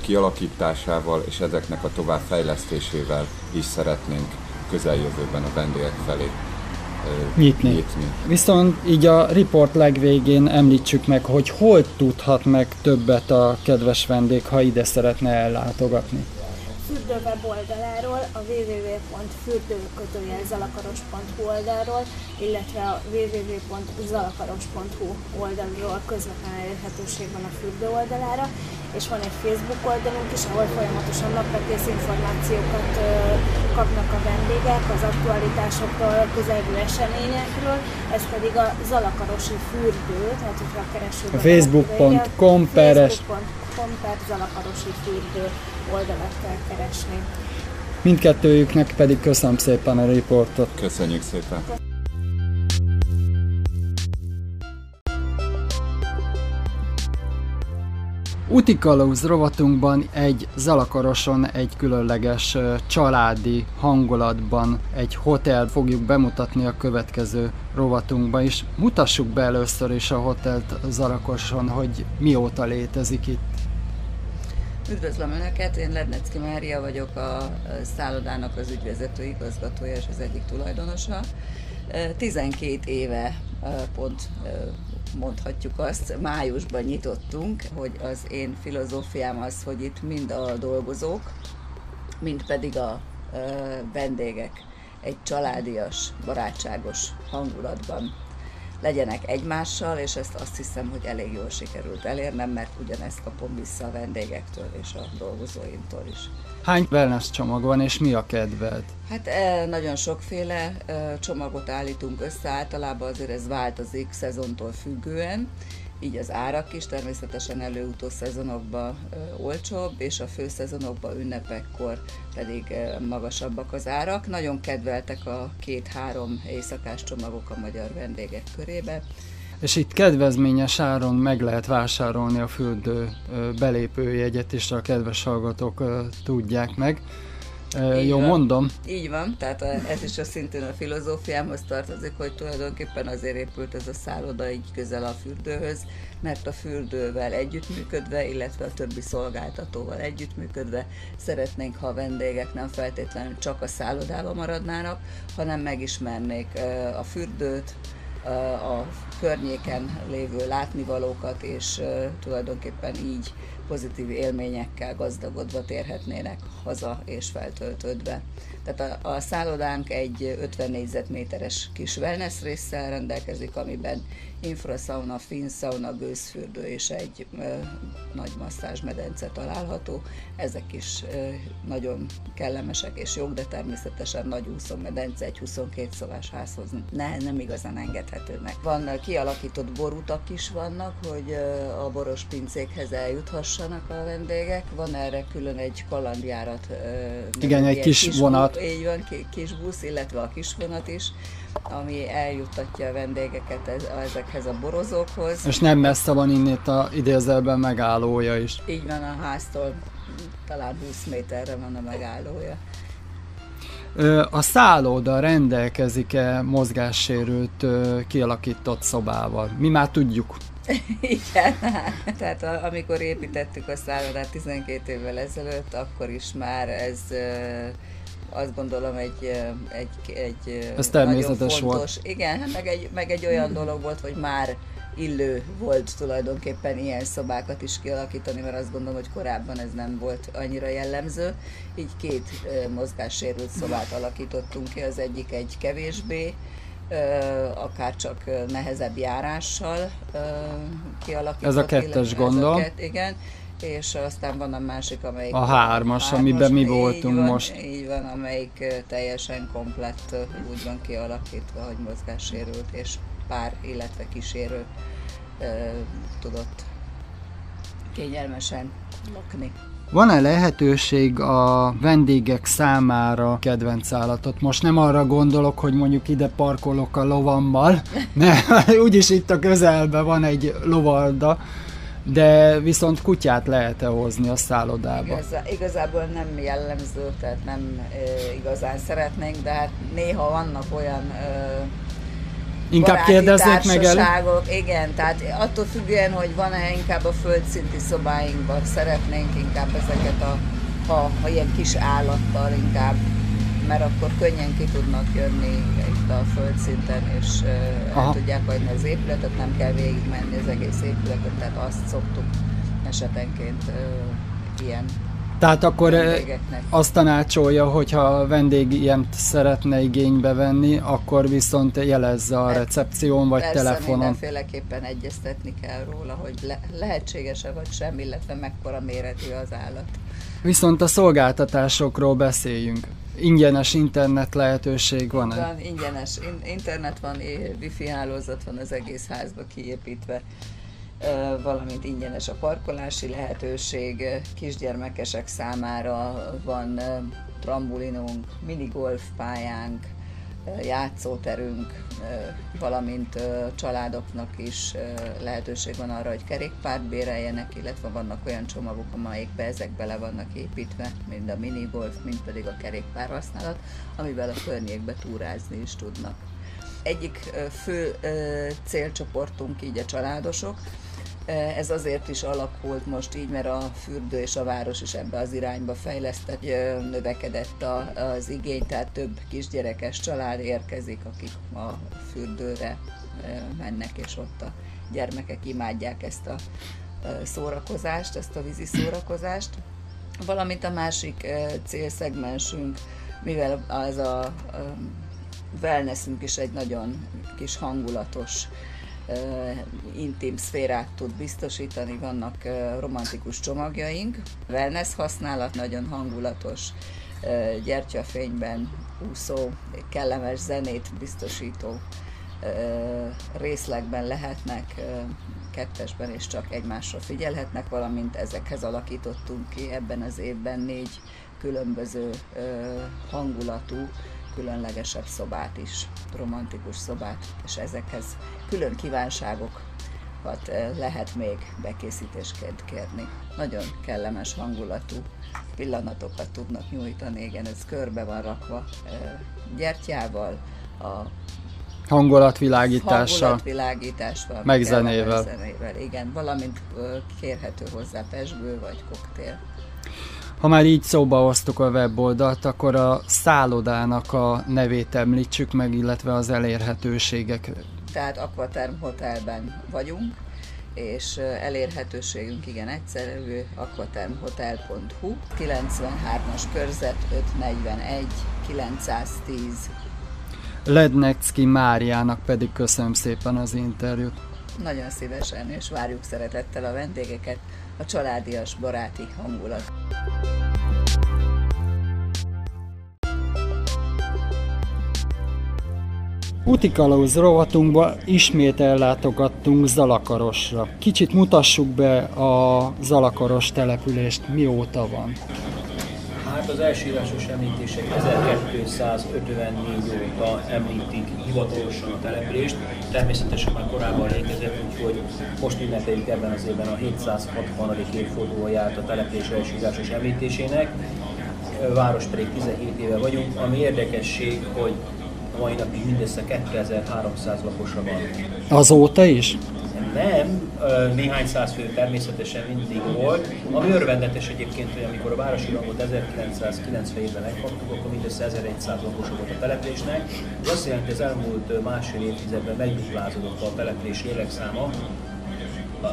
kialakításával és ezeknek a továbbfejlesztésével is szeretnénk közeljövőben a vendégek felé nyitni. nyitni. Viszont így a riport legvégén említsük meg, hogy hol tudhat meg többet a kedves vendég, ha ide szeretne ellátogatni fürdőweb oldaláról, a www.fürdőkötőjelzalakaros.hu oldalról, illetve a www.zalakaros.hu oldalról közvetlen elérhetőség van a fürdő oldalára, és van egy Facebook oldalunk is, ahol folyamatosan naprakész információkat kapnak a vendégek az aktualitásokról, a közelgő eseményekről, ez pedig a Zalakarosi fürdő, tehát hogyha keresünk a facebook.com peres. Facebook.com per Zalakarosi fürdő oldalat kell keresni. Mindkettőjüknek pedig köszönöm szépen a riportot. Köszönjük szépen. Úti Kalauz rovatunkban egy Zalakaroson egy különleges családi hangulatban egy hotel fogjuk bemutatni a következő rovatunkban is. Mutassuk be először is a hotelt Zalakoson, hogy mióta létezik itt. Üdvözlöm Önöket, én Lednecki Mária vagyok, a szállodának az ügyvezető igazgatója és az egyik tulajdonosa. 12 éve pont mondhatjuk azt, májusban nyitottunk, hogy az én filozófiám az, hogy itt mind a dolgozók, mind pedig a vendégek egy családias, barátságos hangulatban legyenek egymással, és ezt azt hiszem, hogy elég jól sikerült elérnem, mert ugyanezt kapom vissza a vendégektől és a dolgozóimtól is. Hány wellness csomag van, és mi a kedved? Hát e, nagyon sokféle e, csomagot állítunk össze, általában azért ez változik szezontól függően, így az árak is természetesen előutó szezonokban olcsóbb, és a főszezonokban, ünnepekkor pedig magasabbak az árak. Nagyon kedveltek a két-három éjszakás csomagok a magyar vendégek körébe. És itt kedvezményes áron meg lehet vásárolni a fürdő belépőjegyet, és a kedves hallgatók tudják meg. Így Jó, van. mondom. Így van, tehát ez is a szintén a filozófiámhoz tartozik, hogy tulajdonképpen azért épült ez a szálloda így közel a fürdőhöz, mert a fürdővel együttműködve, illetve a többi szolgáltatóval együttműködve szeretnénk, ha a vendégek nem feltétlenül csak a szállodában maradnának, hanem megismernék a fürdőt, a környéken lévő látnivalókat, és tulajdonképpen így pozitív élményekkel gazdagodva térhetnének haza és feltöltődve. Tehát a, a szállodánk egy 50 négyzetméteres kis wellness résszel rendelkezik, amiben infrasauna, finsauna, gőzfürdő és egy ö, nagy masszázsmedence található. Ezek is ö, nagyon kellemesek és jók, de természetesen nagy úszómedence egy 22 szobás házhoz ne, nem igazán engedhető meg. Van kialakított borutak is vannak, hogy ö, a boros pincékhez eljuthassanak a vendégek. Van erre külön egy kalandjárat. Ö, Igen, egy kis, kis vonat. Így van, kis busz, illetve a kis vonat is ami eljuttatja a vendégeket ezekhez a borozókhoz. És nem messze van innét a idézelben megállója is. Így van, a háztól talán 20 méterre van a megállója. A szálloda rendelkezik-e mozgássérült kialakított szobával? Mi már tudjuk. Igen, tehát amikor építettük a szállodát 12 évvel ezelőtt, akkor is már ez azt gondolom egy, egy, egy Ez természetes fontos, volt. Igen, hát meg egy, meg egy olyan dolog volt, hogy már illő volt tulajdonképpen ilyen szobákat is kialakítani, mert azt gondolom, hogy korábban ez nem volt annyira jellemző. Így két mozgássérült szobát alakítottunk ki, az egyik egy kevésbé, akár csak nehezebb járással kialakított. Ez a kettes gondol. igen, és aztán van a másik, amelyik... A hármas, hármas amiben mi voltunk van, most. Így van, amelyik teljesen komplett úgy van kialakítva, hogy mozgássérült, és pár, illetve kísérő tudott kényelmesen lakni. Van-e lehetőség a vendégek számára kedvenc állatot? Most nem arra gondolok, hogy mondjuk ide parkolok a lovammal, ne, úgyis itt a közelben van egy lovalda, de viszont kutyát lehet-e hozni a szállodába? Igazá, igazából nem jellemző, tehát nem e, igazán szeretnénk, de hát néha vannak olyan e, Inkább kérdeznék meg el. Igen, tehát attól függően, hogy van-e inkább a földszinti szobáinkban szeretnénk inkább ezeket a, ha, ha ilyen kis állattal inkább mert akkor könnyen ki tudnak jönni a földszinten, és Aha. el tudják hagyni az épületet, nem kell végigmenni az egész épületet, tehát azt szoktuk esetenként ilyen tehát akkor azt tanácsolja, hogyha a vendég ilyent szeretne igénybe venni, akkor viszont jelezze a recepción vagy Persze, telefonon. mindenféleképpen egyeztetni kell róla, hogy le- lehetséges-e vagy sem, illetve mekkora méretű az állat. Viszont a szolgáltatásokról beszéljünk ingyenes internet lehetőség van? Van, ingyenes internet van, wifi hálózat van az egész házba kiépítve, valamint ingyenes a parkolási lehetőség, kisgyermekesek számára van trambulinunk, minigolf pályánk, játszóterünk, valamint családoknak is lehetőség van arra, hogy kerékpárt béreljenek, illetve vannak olyan csomagok, amelyekbe ezek bele vannak építve, mind a minigolf, mind pedig a kerékpár használat, amivel a környékbe túrázni is tudnak. Egyik fő célcsoportunk így a családosok, ez azért is alakult most így, mert a fürdő és a város is ebbe az irányba fejlesztett, növekedett az igény, tehát több kisgyerekes család érkezik, akik a fürdőre mennek, és ott a gyermekek imádják ezt a szórakozást, ezt a vízi szórakozást. Valamint a másik célszegmensünk, mivel az a wellnessünk is egy nagyon kis hangulatos intim szférát tud biztosítani, vannak romantikus csomagjaink, wellness használat, nagyon hangulatos, gyertyafényben úszó, kellemes zenét biztosító részlegben lehetnek, kettesben és csak egymásra figyelhetnek, valamint ezekhez alakítottunk ki ebben az évben négy különböző hangulatú különlegesebb szobát is, romantikus szobát, és ezekhez külön kívánságokat eh, lehet még bekészítésként kérni. Nagyon kellemes hangulatú pillanatokat tudnak nyújtani, igen, ez körbe van rakva eh, gyertyával, a hangulatvilágítással, hangulatvilágítással meg zenével. zenével. Igen, valamint eh, kérhető hozzá pesgő vagy koktél. Ha már így szóba hoztuk a weboldalt, akkor a szállodának a nevét említsük meg, illetve az elérhetőségek. Tehát Aquaterm Hotelben vagyunk, és elérhetőségünk igen egyszerű, aquatermhotel.hu, 93-as körzet 541 910. Lednecki Máriának pedig köszönöm szépen az interjút. Nagyon szívesen, és várjuk szeretettel a vendégeket, a családias, baráti hangulat. Utikalauz rovatunkba ismét ellátogattunk Zalakarosra. Kicsit mutassuk be a Zalakaros települést, mióta van. Hát az elsírásos említések 1254 óta említik hivatalosan a települést. Természetesen már korábban létezett, úgyhogy most ünnepeljük ebben az évben a 760. évfordulóját a település elsírásos említésének. Város pedig 17 éve vagyunk, ami érdekesség, hogy a mai napig mindössze 2300 lakosa van. Azóta is? Nem, néhány száz fő természetesen mindig volt. Ami örvendetes egyébként, hogy amikor a városi rangot 1997-ben megkaptuk, akkor mindössze 1100 lakosa volt a településnek. Ez azt jelenti, hogy az elmúlt másfél évtizedben megduplázódott a település lélekszáma,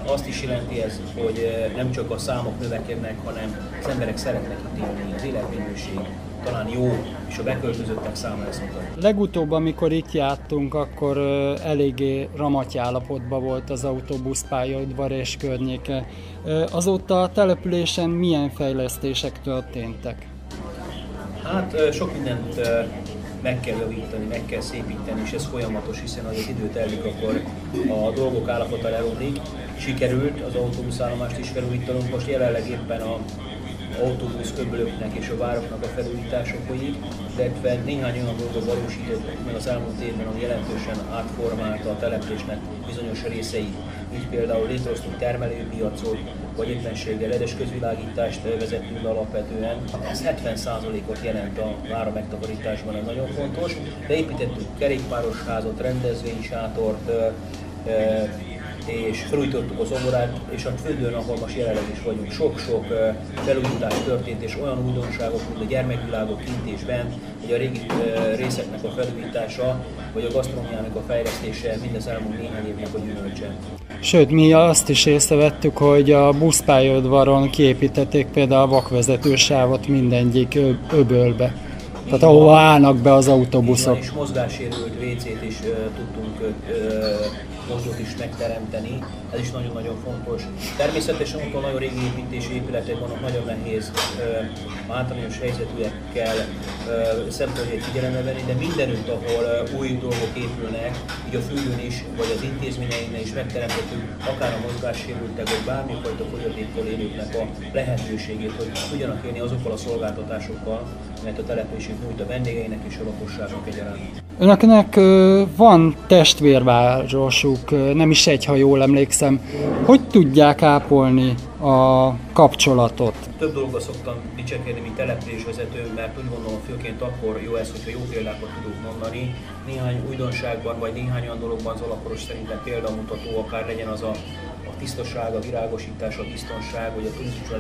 azt is jelenti ez, hogy nem csak a számok növekednek, hanem az emberek szeretnek itt élni, az életminőség talán jó, és a beköltözöttek száma ezt mutatja. Legutóbb, amikor itt jártunk, akkor eléggé ramaty állapotban volt az autóbuszpályaudvar és környéke. Azóta a településen milyen fejlesztések történtek? Hát sok mindent meg kell javítani, meg kell szépíteni, és ez folyamatos, hiszen az idő telik, akkor a dolgok állapota leromlik. Sikerült az autóbuszállomást is felújítanunk, most jelenleg éppen a autóbusz öblöknek és a vároknak a felújítása folyik, illetve néhány olyan dolgot valósítottunk meg az elmúlt évben, ami jelentősen átformálta a településnek bizonyos részeit. Így például létrehoztunk termelőpiacot, vagy éppenséggel ledes közvilágítást vezettünk be alapvetően. Ez 70%-ot jelent a vára megtakarításban, ez nagyon fontos. Beépítettünk kerékpáros házat, rendezvénysátort, és felújítottuk az omorát, és a földön, ahol most jelenleg is vagyunk, sok-sok felújítás történt, és olyan újdonságok, mint a gyermekvilágok kint és bent, hogy a régi részeknek a felújítása, vagy a gasztronómiának a fejlesztése mindez elmúlt néhány évnek a gyümölcse. Sőt, mi azt is észrevettük, hogy a buszpályaudvaron kiépítették például a vakvezetősávot mindegyik öbölbe. Tehát ahova állnak be az autóbuszok. És mozgássérült WC-t is uh, tudtunk uh, mozgót is megteremteni, ez is nagyon-nagyon fontos. Természetesen ott nagyon régi építési épületek vannak, nagyon nehéz uh, általános helyzetűekkel szempontjait figyelembe venni, de mindenütt, ahol uh, új dolgok épülnek, így a fülön is, vagy az intézményeinknél is megteremtettük akár a mozgássérültek, vagy bármifajta fogyatékkal élőknek a lehetőségét, hogy tudjanak élni azokkal a szolgáltatásokkal, mert a településük nyújt a vendégeinek és a lakosságnak egyaránt. Önöknek van testvérvárosuk, nem is egy, ha jól emlékszem. Hogy tudják ápolni a kapcsolatot? Több dolgot szoktam dicsekedni, mint településvezető, mert úgy gondolom főként akkor jó ez, hogyha jó példákat tudunk mondani. Néhány újdonságban, vagy néhány olyan dologban az alaporos szerintem példamutató, akár legyen az a, a tisztaság, a virágosítás, a biztonság, vagy a turizmusra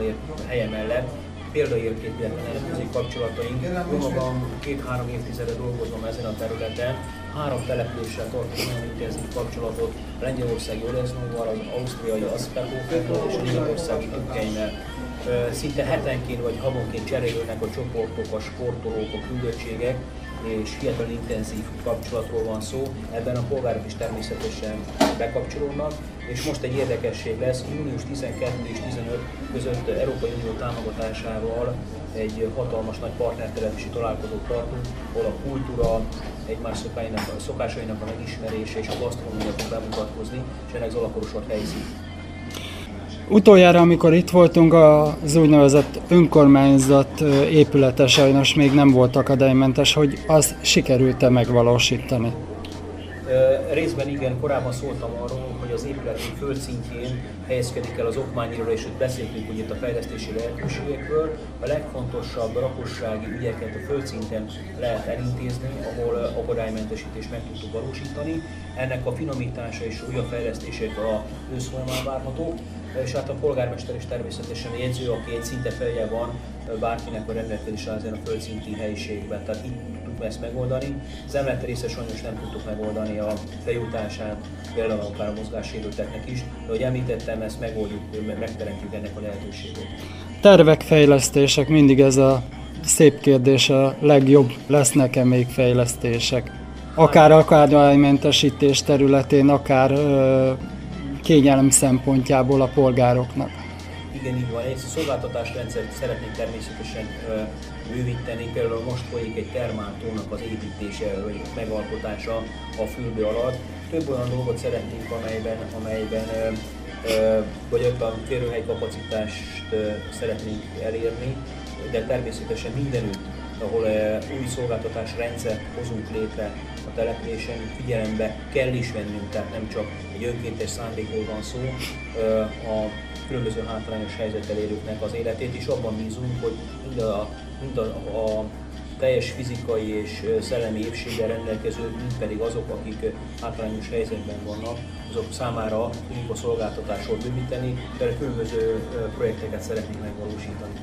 helye mellett, példaértékűek nemzetközi kapcsolataink. Jó magam két-három évtizede dolgozom ezen a területen, három településsel nagyon intenzív kapcsolatot, lengyelországi Oleznóval, az ausztriai Aspergóferrel és a németországi Tükkeinnel. Szinte hetenként vagy havonként cserélődnek a csoportok, a sportolók, a küldöttségek, és hihetetlen intenzív kapcsolatról van szó. Ebben a polgárok is természetesen bekapcsolódnak, és most egy érdekesség lesz, június 12 és 15 között Európai Unió támogatásával egy hatalmas nagy partnertelepési találkozót tartunk, ahol a kultúra, egymás szokásainak, szokásainak a megismerése és a gasztronómia fog bemutatkozni, és ennek Zalakorosat helyzik. Utoljára, amikor itt voltunk, az úgynevezett önkormányzat épülete sajnos még nem volt akadálymentes, hogy az sikerült-e megvalósítani? Részben igen, korábban szóltam arról, hogy az épületünk földszintjén helyezkedik el az okmányról, és itt beszéltünk hogy itt a fejlesztési lehetőségekről. A legfontosabb lakossági ügyeket a földszinten lehet elintézni, ahol akadálymentesítést meg tudtuk valósítani. Ennek a finomítása és újabb fejlesztések a ősz várhatók. És hát a polgármester is természetesen a jegyző, aki egy szinte felje van bárkinek a rendelkezésre ezen a földszinti helyiségben. Tehát itt tudtuk ezt megoldani. Az emlete része sajnos nem tudtuk megoldani a bejutását például akár a mozgássérülteknek is, de ahogy említettem, ezt megoldjuk, megteremtjük ennek a lehetőségét. Tervek, fejlesztések, mindig ez a szép kérdés, a legjobb lesznek-e még fejlesztések? Akár akadállymentesítés területén, akár ö, kényelem szempontjából a polgároknak. Igen, így van. Egy szolgáltatásrendszert szeretnénk természetesen bővíteni. Például most folyik egy termáltónak az építése, vagy megalkotása a fürdő alatt. Több olyan dolgot szeretnénk, amelyben, amelyben vagy ott a férőhely kapacitást szeretnénk elérni, de természetesen mindenütt, ahol új szolgáltatás rendszert hozunk létre a településen, figyelembe kell is vennünk, tehát nem csak egy önkéntes szándékról van szó, a különböző hátrányos helyzettel élőknek az életét, és abban bízunk, hogy mind a, mind a, a teljes fizikai és szellemi épséggel rendelkező, mint pedig azok, akik hátrányos helyzetben vannak, azok számára tudjuk a szolgáltatásról bővíteni, de különböző projekteket szeretnénk megvalósítani.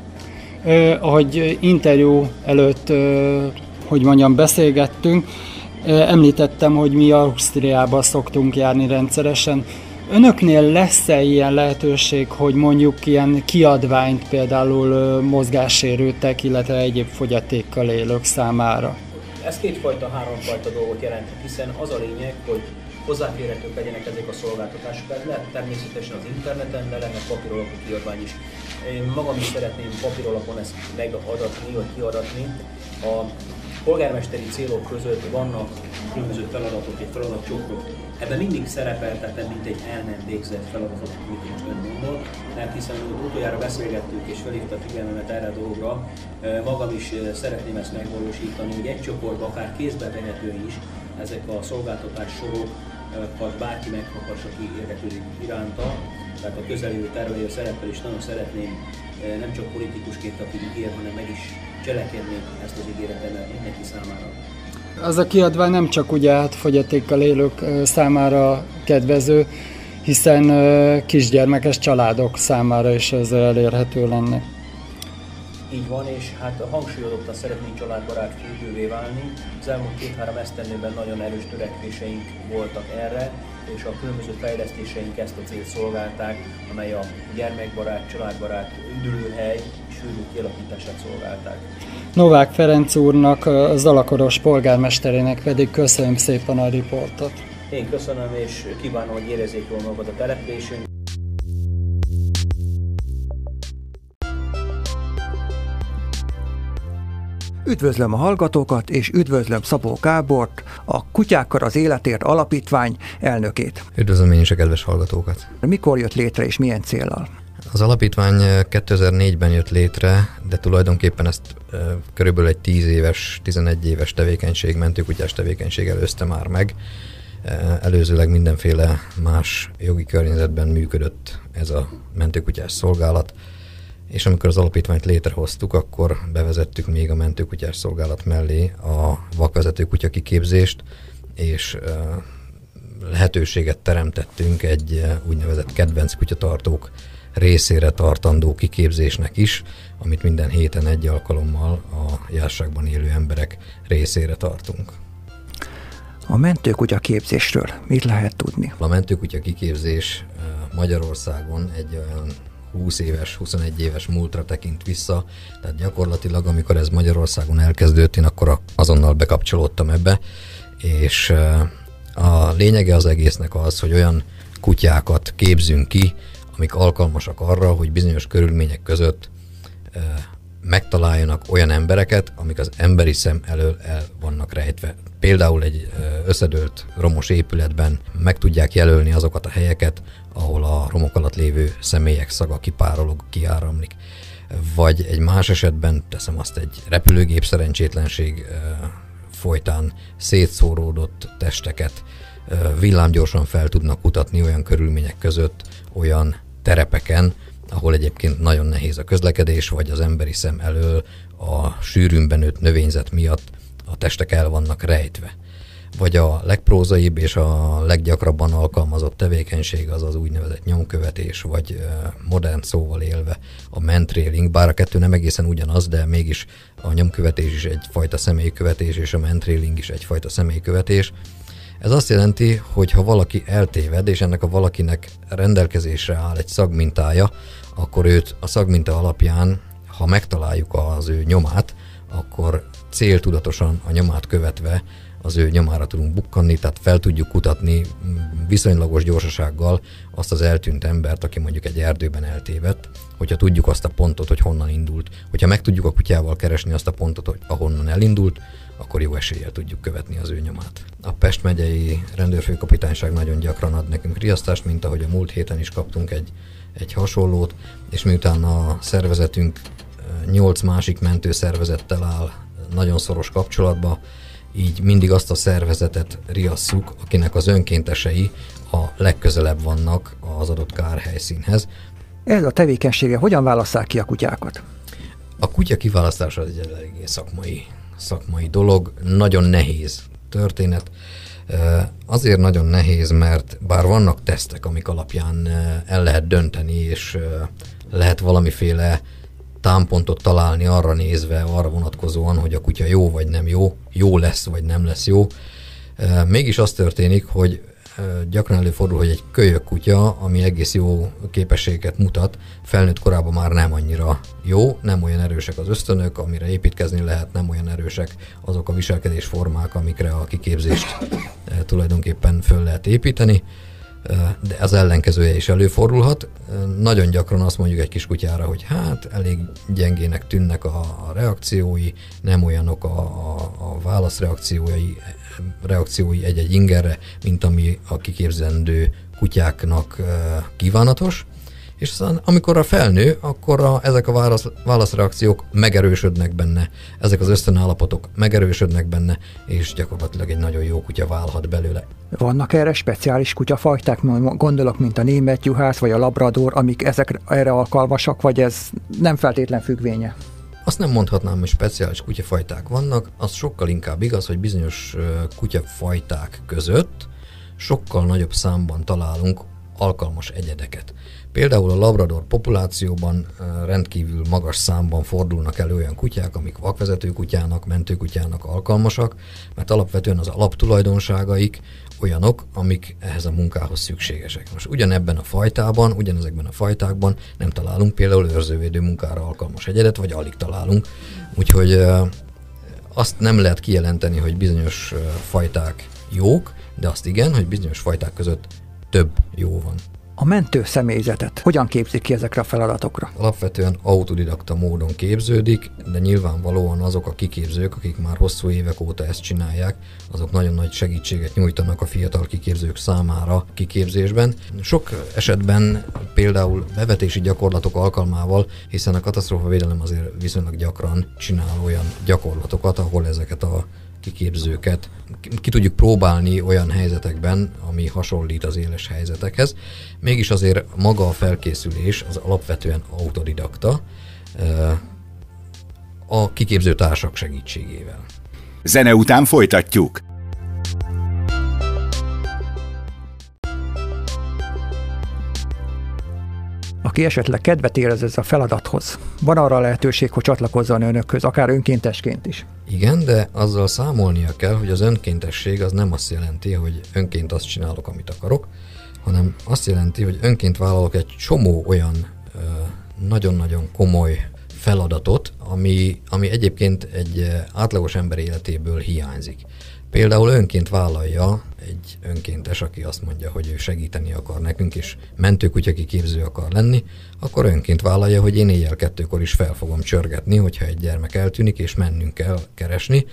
Eh, ahogy interjú előtt, eh, hogy mondjam, beszélgettünk, említettem, hogy mi Ausztriába szoktunk járni rendszeresen. Önöknél lesz-e ilyen lehetőség, hogy mondjuk ilyen kiadványt például mozgássérültek, illetve egyéb fogyatékkal élők számára? Ez kétfajta, háromfajta dolgot jelent, hiszen az a lényeg, hogy hozzáférhetők legyenek ezek a szolgáltatások. Ez lehet természetesen az interneten, de lehet papíralapú kiadvány is. Én magam is szeretném papíralapon ezt megadatni, vagy kiadatni. A polgármesteri célok között vannak különböző feladatok, egy feladatcsokrok. Ebben mindig szerepeltetem, mint egy el nem végzett feladatot, amit most ön mondott, mert hiszen utoljára beszélgettünk és felhívta figyelmemet erre a dologra. Magam is szeretném ezt megvalósítani, hogy egy csoportban akár kézbe vehető is ezek a szolgáltatás sorokat bárki meghakas, aki érdeklődik iránta. Tehát a közeljövő tervei a szereppel is nagyon szeretném nem csak politikusként, aki ígér, hanem meg is cselekedni ezt az ígéretemet mindenki számára. Az a kiadvány nem csak ugye hát fogyatékkal élők számára kedvező, hiszen kisgyermekes családok számára is ez elérhető lenne. Így van, és hát hangsúlyozottan szeretnénk családbarát fürdővé válni. Az elmúlt két-három esztendőben nagyon erős törekvéseink voltak erre, és a különböző fejlesztéseink ezt a célt szolgálták, amely a gyermekbarát, családbarát üdülőhely fürdő kialakítását szolgálták. Novák Ferenc úrnak, az Zalakoros polgármesterének pedig köszönöm szépen a riportot. Én köszönöm, és kívánom, hogy érezzék jól magad a településünk. Üdvözlöm a hallgatókat, és üdvözlöm Szabó Kábort, a Kutyákkal az Életért Alapítvány elnökét. Üdvözlöm én is a kedves hallgatókat. Mikor jött létre, és milyen célral? Az alapítvány 2004-ben jött létre, de tulajdonképpen ezt körülbelül egy 10 éves, 11 éves tevékenység, mentőkutyás tevékenység előzte már meg. Előzőleg mindenféle más jogi környezetben működött ez a mentőkutyás szolgálat, és amikor az alapítványt létrehoztuk, akkor bevezettük még a mentőkutyás szolgálat mellé a vakvezető kutya kiképzést, és lehetőséget teremtettünk egy úgynevezett kedvenc kutyatartók részére tartandó kiképzésnek is, amit minden héten egy alkalommal a járságban élő emberek részére tartunk. A mentőkutya képzésről mit lehet tudni? A mentőkutya kiképzés Magyarországon egy olyan 20 éves, 21 éves múltra tekint vissza, tehát gyakorlatilag amikor ez Magyarországon elkezdődött, én akkor azonnal bekapcsolódtam ebbe, és a lényege az egésznek az, hogy olyan kutyákat képzünk ki, amik alkalmasak arra, hogy bizonyos körülmények között megtaláljanak olyan embereket, amik az emberi szem elől el vannak rejtve. Például egy összedőlt romos épületben meg tudják jelölni azokat a helyeket, ahol a romok alatt lévő személyek szaga kipárolog, kiáramlik. Vagy egy más esetben, teszem azt, egy repülőgép szerencsétlenség folytán szétszóródott testeket villámgyorsan fel tudnak kutatni olyan körülmények között, olyan terepeken, ahol egyébként nagyon nehéz a közlekedés, vagy az emberi szem elől a sűrűn benőtt növényzet miatt a testek el vannak rejtve. vagy a legprózaibb és a leggyakrabban alkalmazott tevékenység az az úgynevezett nyomkövetés, vagy modern szóval élve a mentrailing, bár a kettő nem egészen ugyanaz, de mégis a nyomkövetés is egyfajta személykövetés, és a mentrailing is egyfajta személykövetés. Ez azt jelenti, hogy ha valaki eltéved, és ennek a valakinek rendelkezésre áll egy szagmintája, akkor őt a szagminta alapján, ha megtaláljuk az ő nyomát, akkor céltudatosan a nyomát követve az ő nyomára tudunk bukkanni, tehát fel tudjuk kutatni viszonylagos gyorsasággal azt az eltűnt embert, aki mondjuk egy erdőben eltévedt, hogyha tudjuk azt a pontot, hogy honnan indult. Hogyha meg tudjuk a kutyával keresni azt a pontot, hogy ahonnan elindult, akkor jó eséllyel tudjuk követni az ő nyomát. A Pest megyei rendőrfőkapitányság nagyon gyakran ad nekünk riasztást, mint ahogy a múlt héten is kaptunk egy, egy hasonlót, és miután a szervezetünk nyolc másik mentőszervezettel áll nagyon szoros kapcsolatba, így mindig azt a szervezetet riasszuk, akinek az önkéntesei a legközelebb vannak az adott kárhelyszínhez. Ez a tevékenysége hogyan válasszák ki a kutyákat? A kutya kiválasztása egy eléggé szakmai, szakmai dolog, nagyon nehéz történet. Azért nagyon nehéz, mert bár vannak tesztek, amik alapján el lehet dönteni, és lehet valamiféle támpontot találni arra nézve, arra vonatkozóan, hogy a kutya jó vagy nem jó, jó lesz vagy nem lesz jó. Mégis az történik, hogy gyakran előfordul, hogy egy kölyök kutya, ami egész jó képességet mutat, felnőtt korában már nem annyira jó, nem olyan erősek az ösztönök, amire építkezni lehet, nem olyan erősek azok a viselkedésformák, amikre a kiképzést tulajdonképpen föl lehet építeni de az ellenkezője is előfordulhat. Nagyon gyakran azt mondjuk egy kis kutyára, hogy hát elég gyengének tűnnek a, reakciói, nem olyanok a, a, a válaszreakciói reakciói egy-egy ingerre, mint ami a kiképzendő kutyáknak kívánatos és aztán amikor a felnő, akkor a, ezek a válasz, válaszreakciók megerősödnek benne, ezek az ösztönállapotok megerősödnek benne, és gyakorlatilag egy nagyon jó kutya válhat belőle. Vannak erre speciális kutyafajták, gondolok, mint a német juhász vagy a labrador, amik ezek erre alkalmasak, vagy ez nem feltétlen függvénye? Azt nem mondhatnám, hogy speciális kutyafajták vannak, az sokkal inkább igaz, hogy bizonyos kutyafajták között sokkal nagyobb számban találunk alkalmas egyedeket. Például a Labrador populációban rendkívül magas számban fordulnak elő olyan kutyák, amik vakvezető kutyának, mentőkutyának alkalmasak, mert alapvetően az alaptulajdonságaik olyanok, amik ehhez a munkához szükségesek. Most ugyanebben a fajtában, ugyanezekben a fajtákban nem találunk például őrzővédő munkára alkalmas egyedet, vagy alig találunk, úgyhogy azt nem lehet kijelenteni, hogy bizonyos fajták jók, de azt igen, hogy bizonyos fajták között több jó van a mentő személyzetet hogyan képzik ki ezekre a feladatokra? Alapvetően autodidakta módon képződik, de nyilvánvalóan azok a kiképzők, akik már hosszú évek óta ezt csinálják, azok nagyon nagy segítséget nyújtanak a fiatal kiképzők számára kiképzésben. Sok esetben például bevetési gyakorlatok alkalmával, hiszen a katasztrófavédelem azért viszonylag gyakran csinál olyan gyakorlatokat, ahol ezeket a kiképzőket ki tudjuk próbálni olyan helyzetekben, ami hasonlít az éles helyzetekhez. Mégis azért maga a felkészülés az alapvetően autodidakta a kiképző társak segítségével. Zene után folytatjuk. Aki esetleg kedvet érez ez a feladathoz, van arra lehetőség, hogy csatlakozzon önökhöz, akár önkéntesként is. Igen, de azzal számolnia kell, hogy az önkéntesség az nem azt jelenti, hogy önként azt csinálok, amit akarok, hanem azt jelenti, hogy önként vállalok egy csomó olyan nagyon-nagyon komoly feladatot, ami, ami egyébként egy átlagos ember életéből hiányzik. Például önként vállalja egy önkéntes, aki azt mondja, hogy ő segíteni akar nekünk, és mentőkutya kiképző akar lenni, akkor önként vállalja, hogy én éjjel kettőkor is fel fogom csörgetni, hogyha egy gyermek eltűnik, és mennünk kell keresni.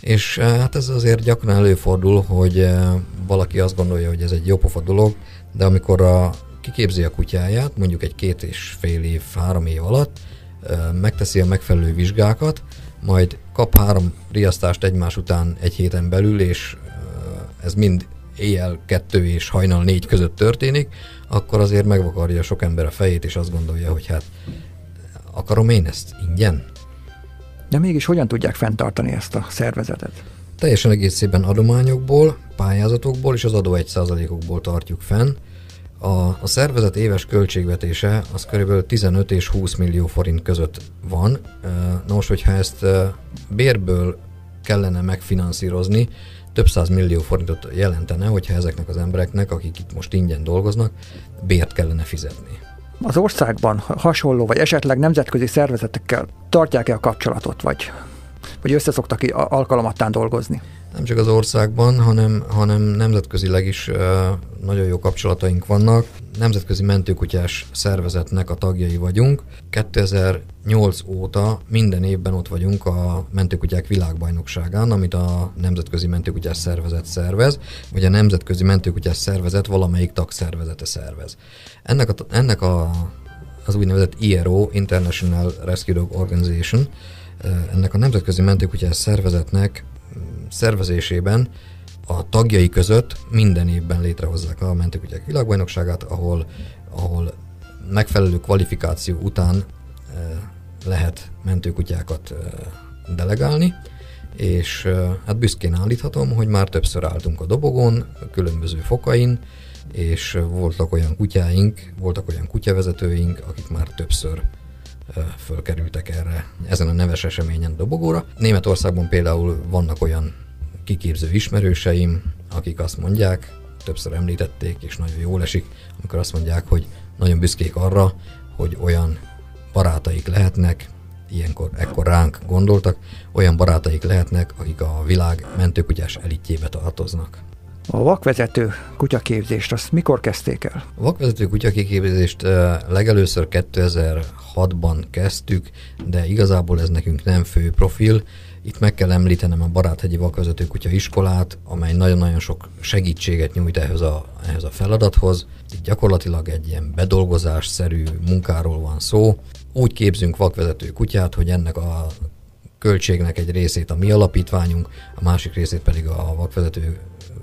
És eh, hát ez azért gyakran előfordul, hogy eh, valaki azt gondolja, hogy ez egy jópofa dolog, de amikor a, kiképzi a kutyáját, mondjuk egy két és fél év, három év alatt, eh, megteszi a megfelelő vizsgákat, majd kap három riasztást egymás után egy héten belül, és ez mind éjjel kettő és hajnal négy között történik, akkor azért megvakarja sok ember a fejét, és azt gondolja, hogy hát akarom én ezt ingyen? De mégis hogyan tudják fenntartani ezt a szervezetet? Teljesen egészében adományokból, pályázatokból és az adó 1%-okból tartjuk fenn. A, a szervezet éves költségvetése az kb. 15 és 20 millió forint között van. Na most, hogyha ezt bérből kellene megfinanszírozni, több száz millió forintot jelentene, hogyha ezeknek az embereknek, akik itt most ingyen dolgoznak, bért kellene fizetni. Az országban hasonló, vagy esetleg nemzetközi szervezetekkel tartják-e a kapcsolatot, vagy, vagy összeszoktak alkalomattán dolgozni? Nem csak az országban, hanem, hanem nemzetközileg is nagyon jó kapcsolataink vannak. Nemzetközi mentőkutyás szervezetnek a tagjai vagyunk. 2008 óta minden évben ott vagyunk a mentőkutyák világbajnokságán, amit a Nemzetközi Mentőkutyás Szervezet szervez, vagy a Nemzetközi Mentőkutyás Szervezet valamelyik tagszervezete szervez. Ennek, a, ennek a, az úgynevezett IRO, International Rescue Dog Organization, ennek a Nemzetközi Mentőkutyás Szervezetnek szervezésében a tagjai között minden évben létrehozzák a mentőkutyák világbajnokságát, ahol, ahol megfelelő kvalifikáció után e, lehet mentőkutyákat e, delegálni, és e, hát büszkén állíthatom, hogy már többször álltunk a dobogon, különböző fokain, és voltak olyan kutyáink, voltak olyan kutyavezetőink, akik már többször fölkerültek erre, ezen a neves eseményen dobogóra. Németországban például vannak olyan kiképző ismerőseim, akik azt mondják, többször említették, és nagyon jól esik, amikor azt mondják, hogy nagyon büszkék arra, hogy olyan barátaik lehetnek, ilyenkor, ekkor ránk gondoltak, olyan barátaik lehetnek, akik a világ mentőkutyás elitjébe tartoznak. A vakvezető kutyaképzést azt mikor kezdték el? A vakvezető kutyaképzést legelőször 2006-ban kezdtük, de igazából ez nekünk nem fő profil. Itt meg kell említenem a Baráthegyi Vakvezető Kutya iskolát, amely nagyon-nagyon sok segítséget nyújt ehhez a, ehhez a feladathoz. Itt gyakorlatilag egy ilyen bedolgozásszerű munkáról van szó. Úgy képzünk vakvezető kutyát, hogy ennek a költségnek egy részét a mi alapítványunk, a másik részét pedig a vakvezető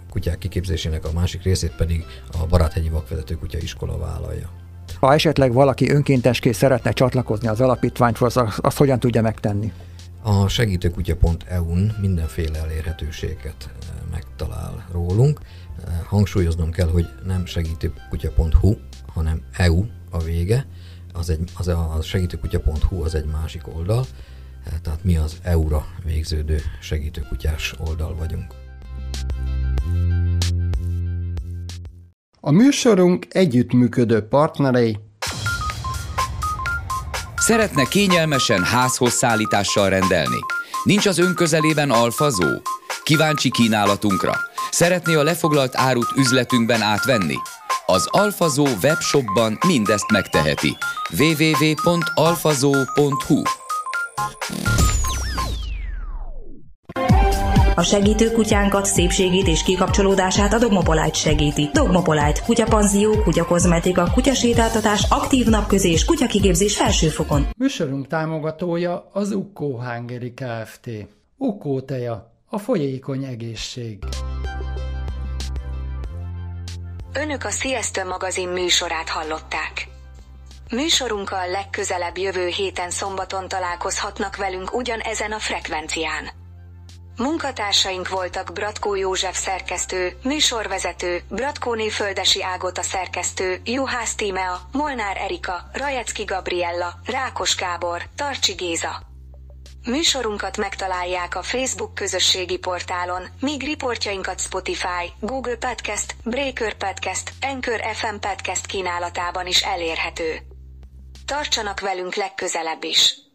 kutyák kiképzésének a másik részét pedig a Baráthegyi Vakvezető Kutya Iskola vállalja. Ha esetleg valaki önkéntesként szeretne csatlakozni az alapítványhoz, azt hogyan tudja megtenni? A segítőkutya.eu-n mindenféle elérhetőséget eh, megtalál rólunk. Eh, hangsúlyoznom kell, hogy nem segítőkutya.hu, hanem EU a vége. Az, egy, az a segítőkutya.hu az egy másik oldal, eh, tehát mi az EU-ra végződő segítőkutyás oldal vagyunk. A műsorunk együttműködő partnerei Szeretne kényelmesen házhoz szállítással rendelni? Nincs az ön közelében alfazó? Kíváncsi kínálatunkra? Szeretné a lefoglalt árut üzletünkben átvenni? Az Alfazó webshopban mindezt megteheti. www.alfazó.hu A segítő kutyánkat, szépségét és kikapcsolódását a Dogmopolite segíti. Dogmopolite, kutyapanzió, kutyakozmetika, kutyasétáltatás, aktív napközés, kutyakigépzés felsőfokon. Műsorunk támogatója az Ukkó Hungary Kft. Ukkó teja, a folyékony egészség. Önök a Sziasztő magazin műsorát hallották. Műsorunkkal legközelebb jövő héten szombaton találkozhatnak velünk ugyanezen a frekvencián. Munkatársaink voltak Bratkó József szerkesztő, műsorvezető, Bratkóné Földesi Ágota szerkesztő, Juhász Tímea, Molnár Erika, Rajecki Gabriella, Rákos Gábor, Tarcsi Géza. Műsorunkat megtalálják a Facebook közösségi portálon, míg riportjainkat Spotify, Google Podcast, Breaker Podcast, Anchor FM Podcast kínálatában is elérhető. Tartsanak velünk legközelebb is!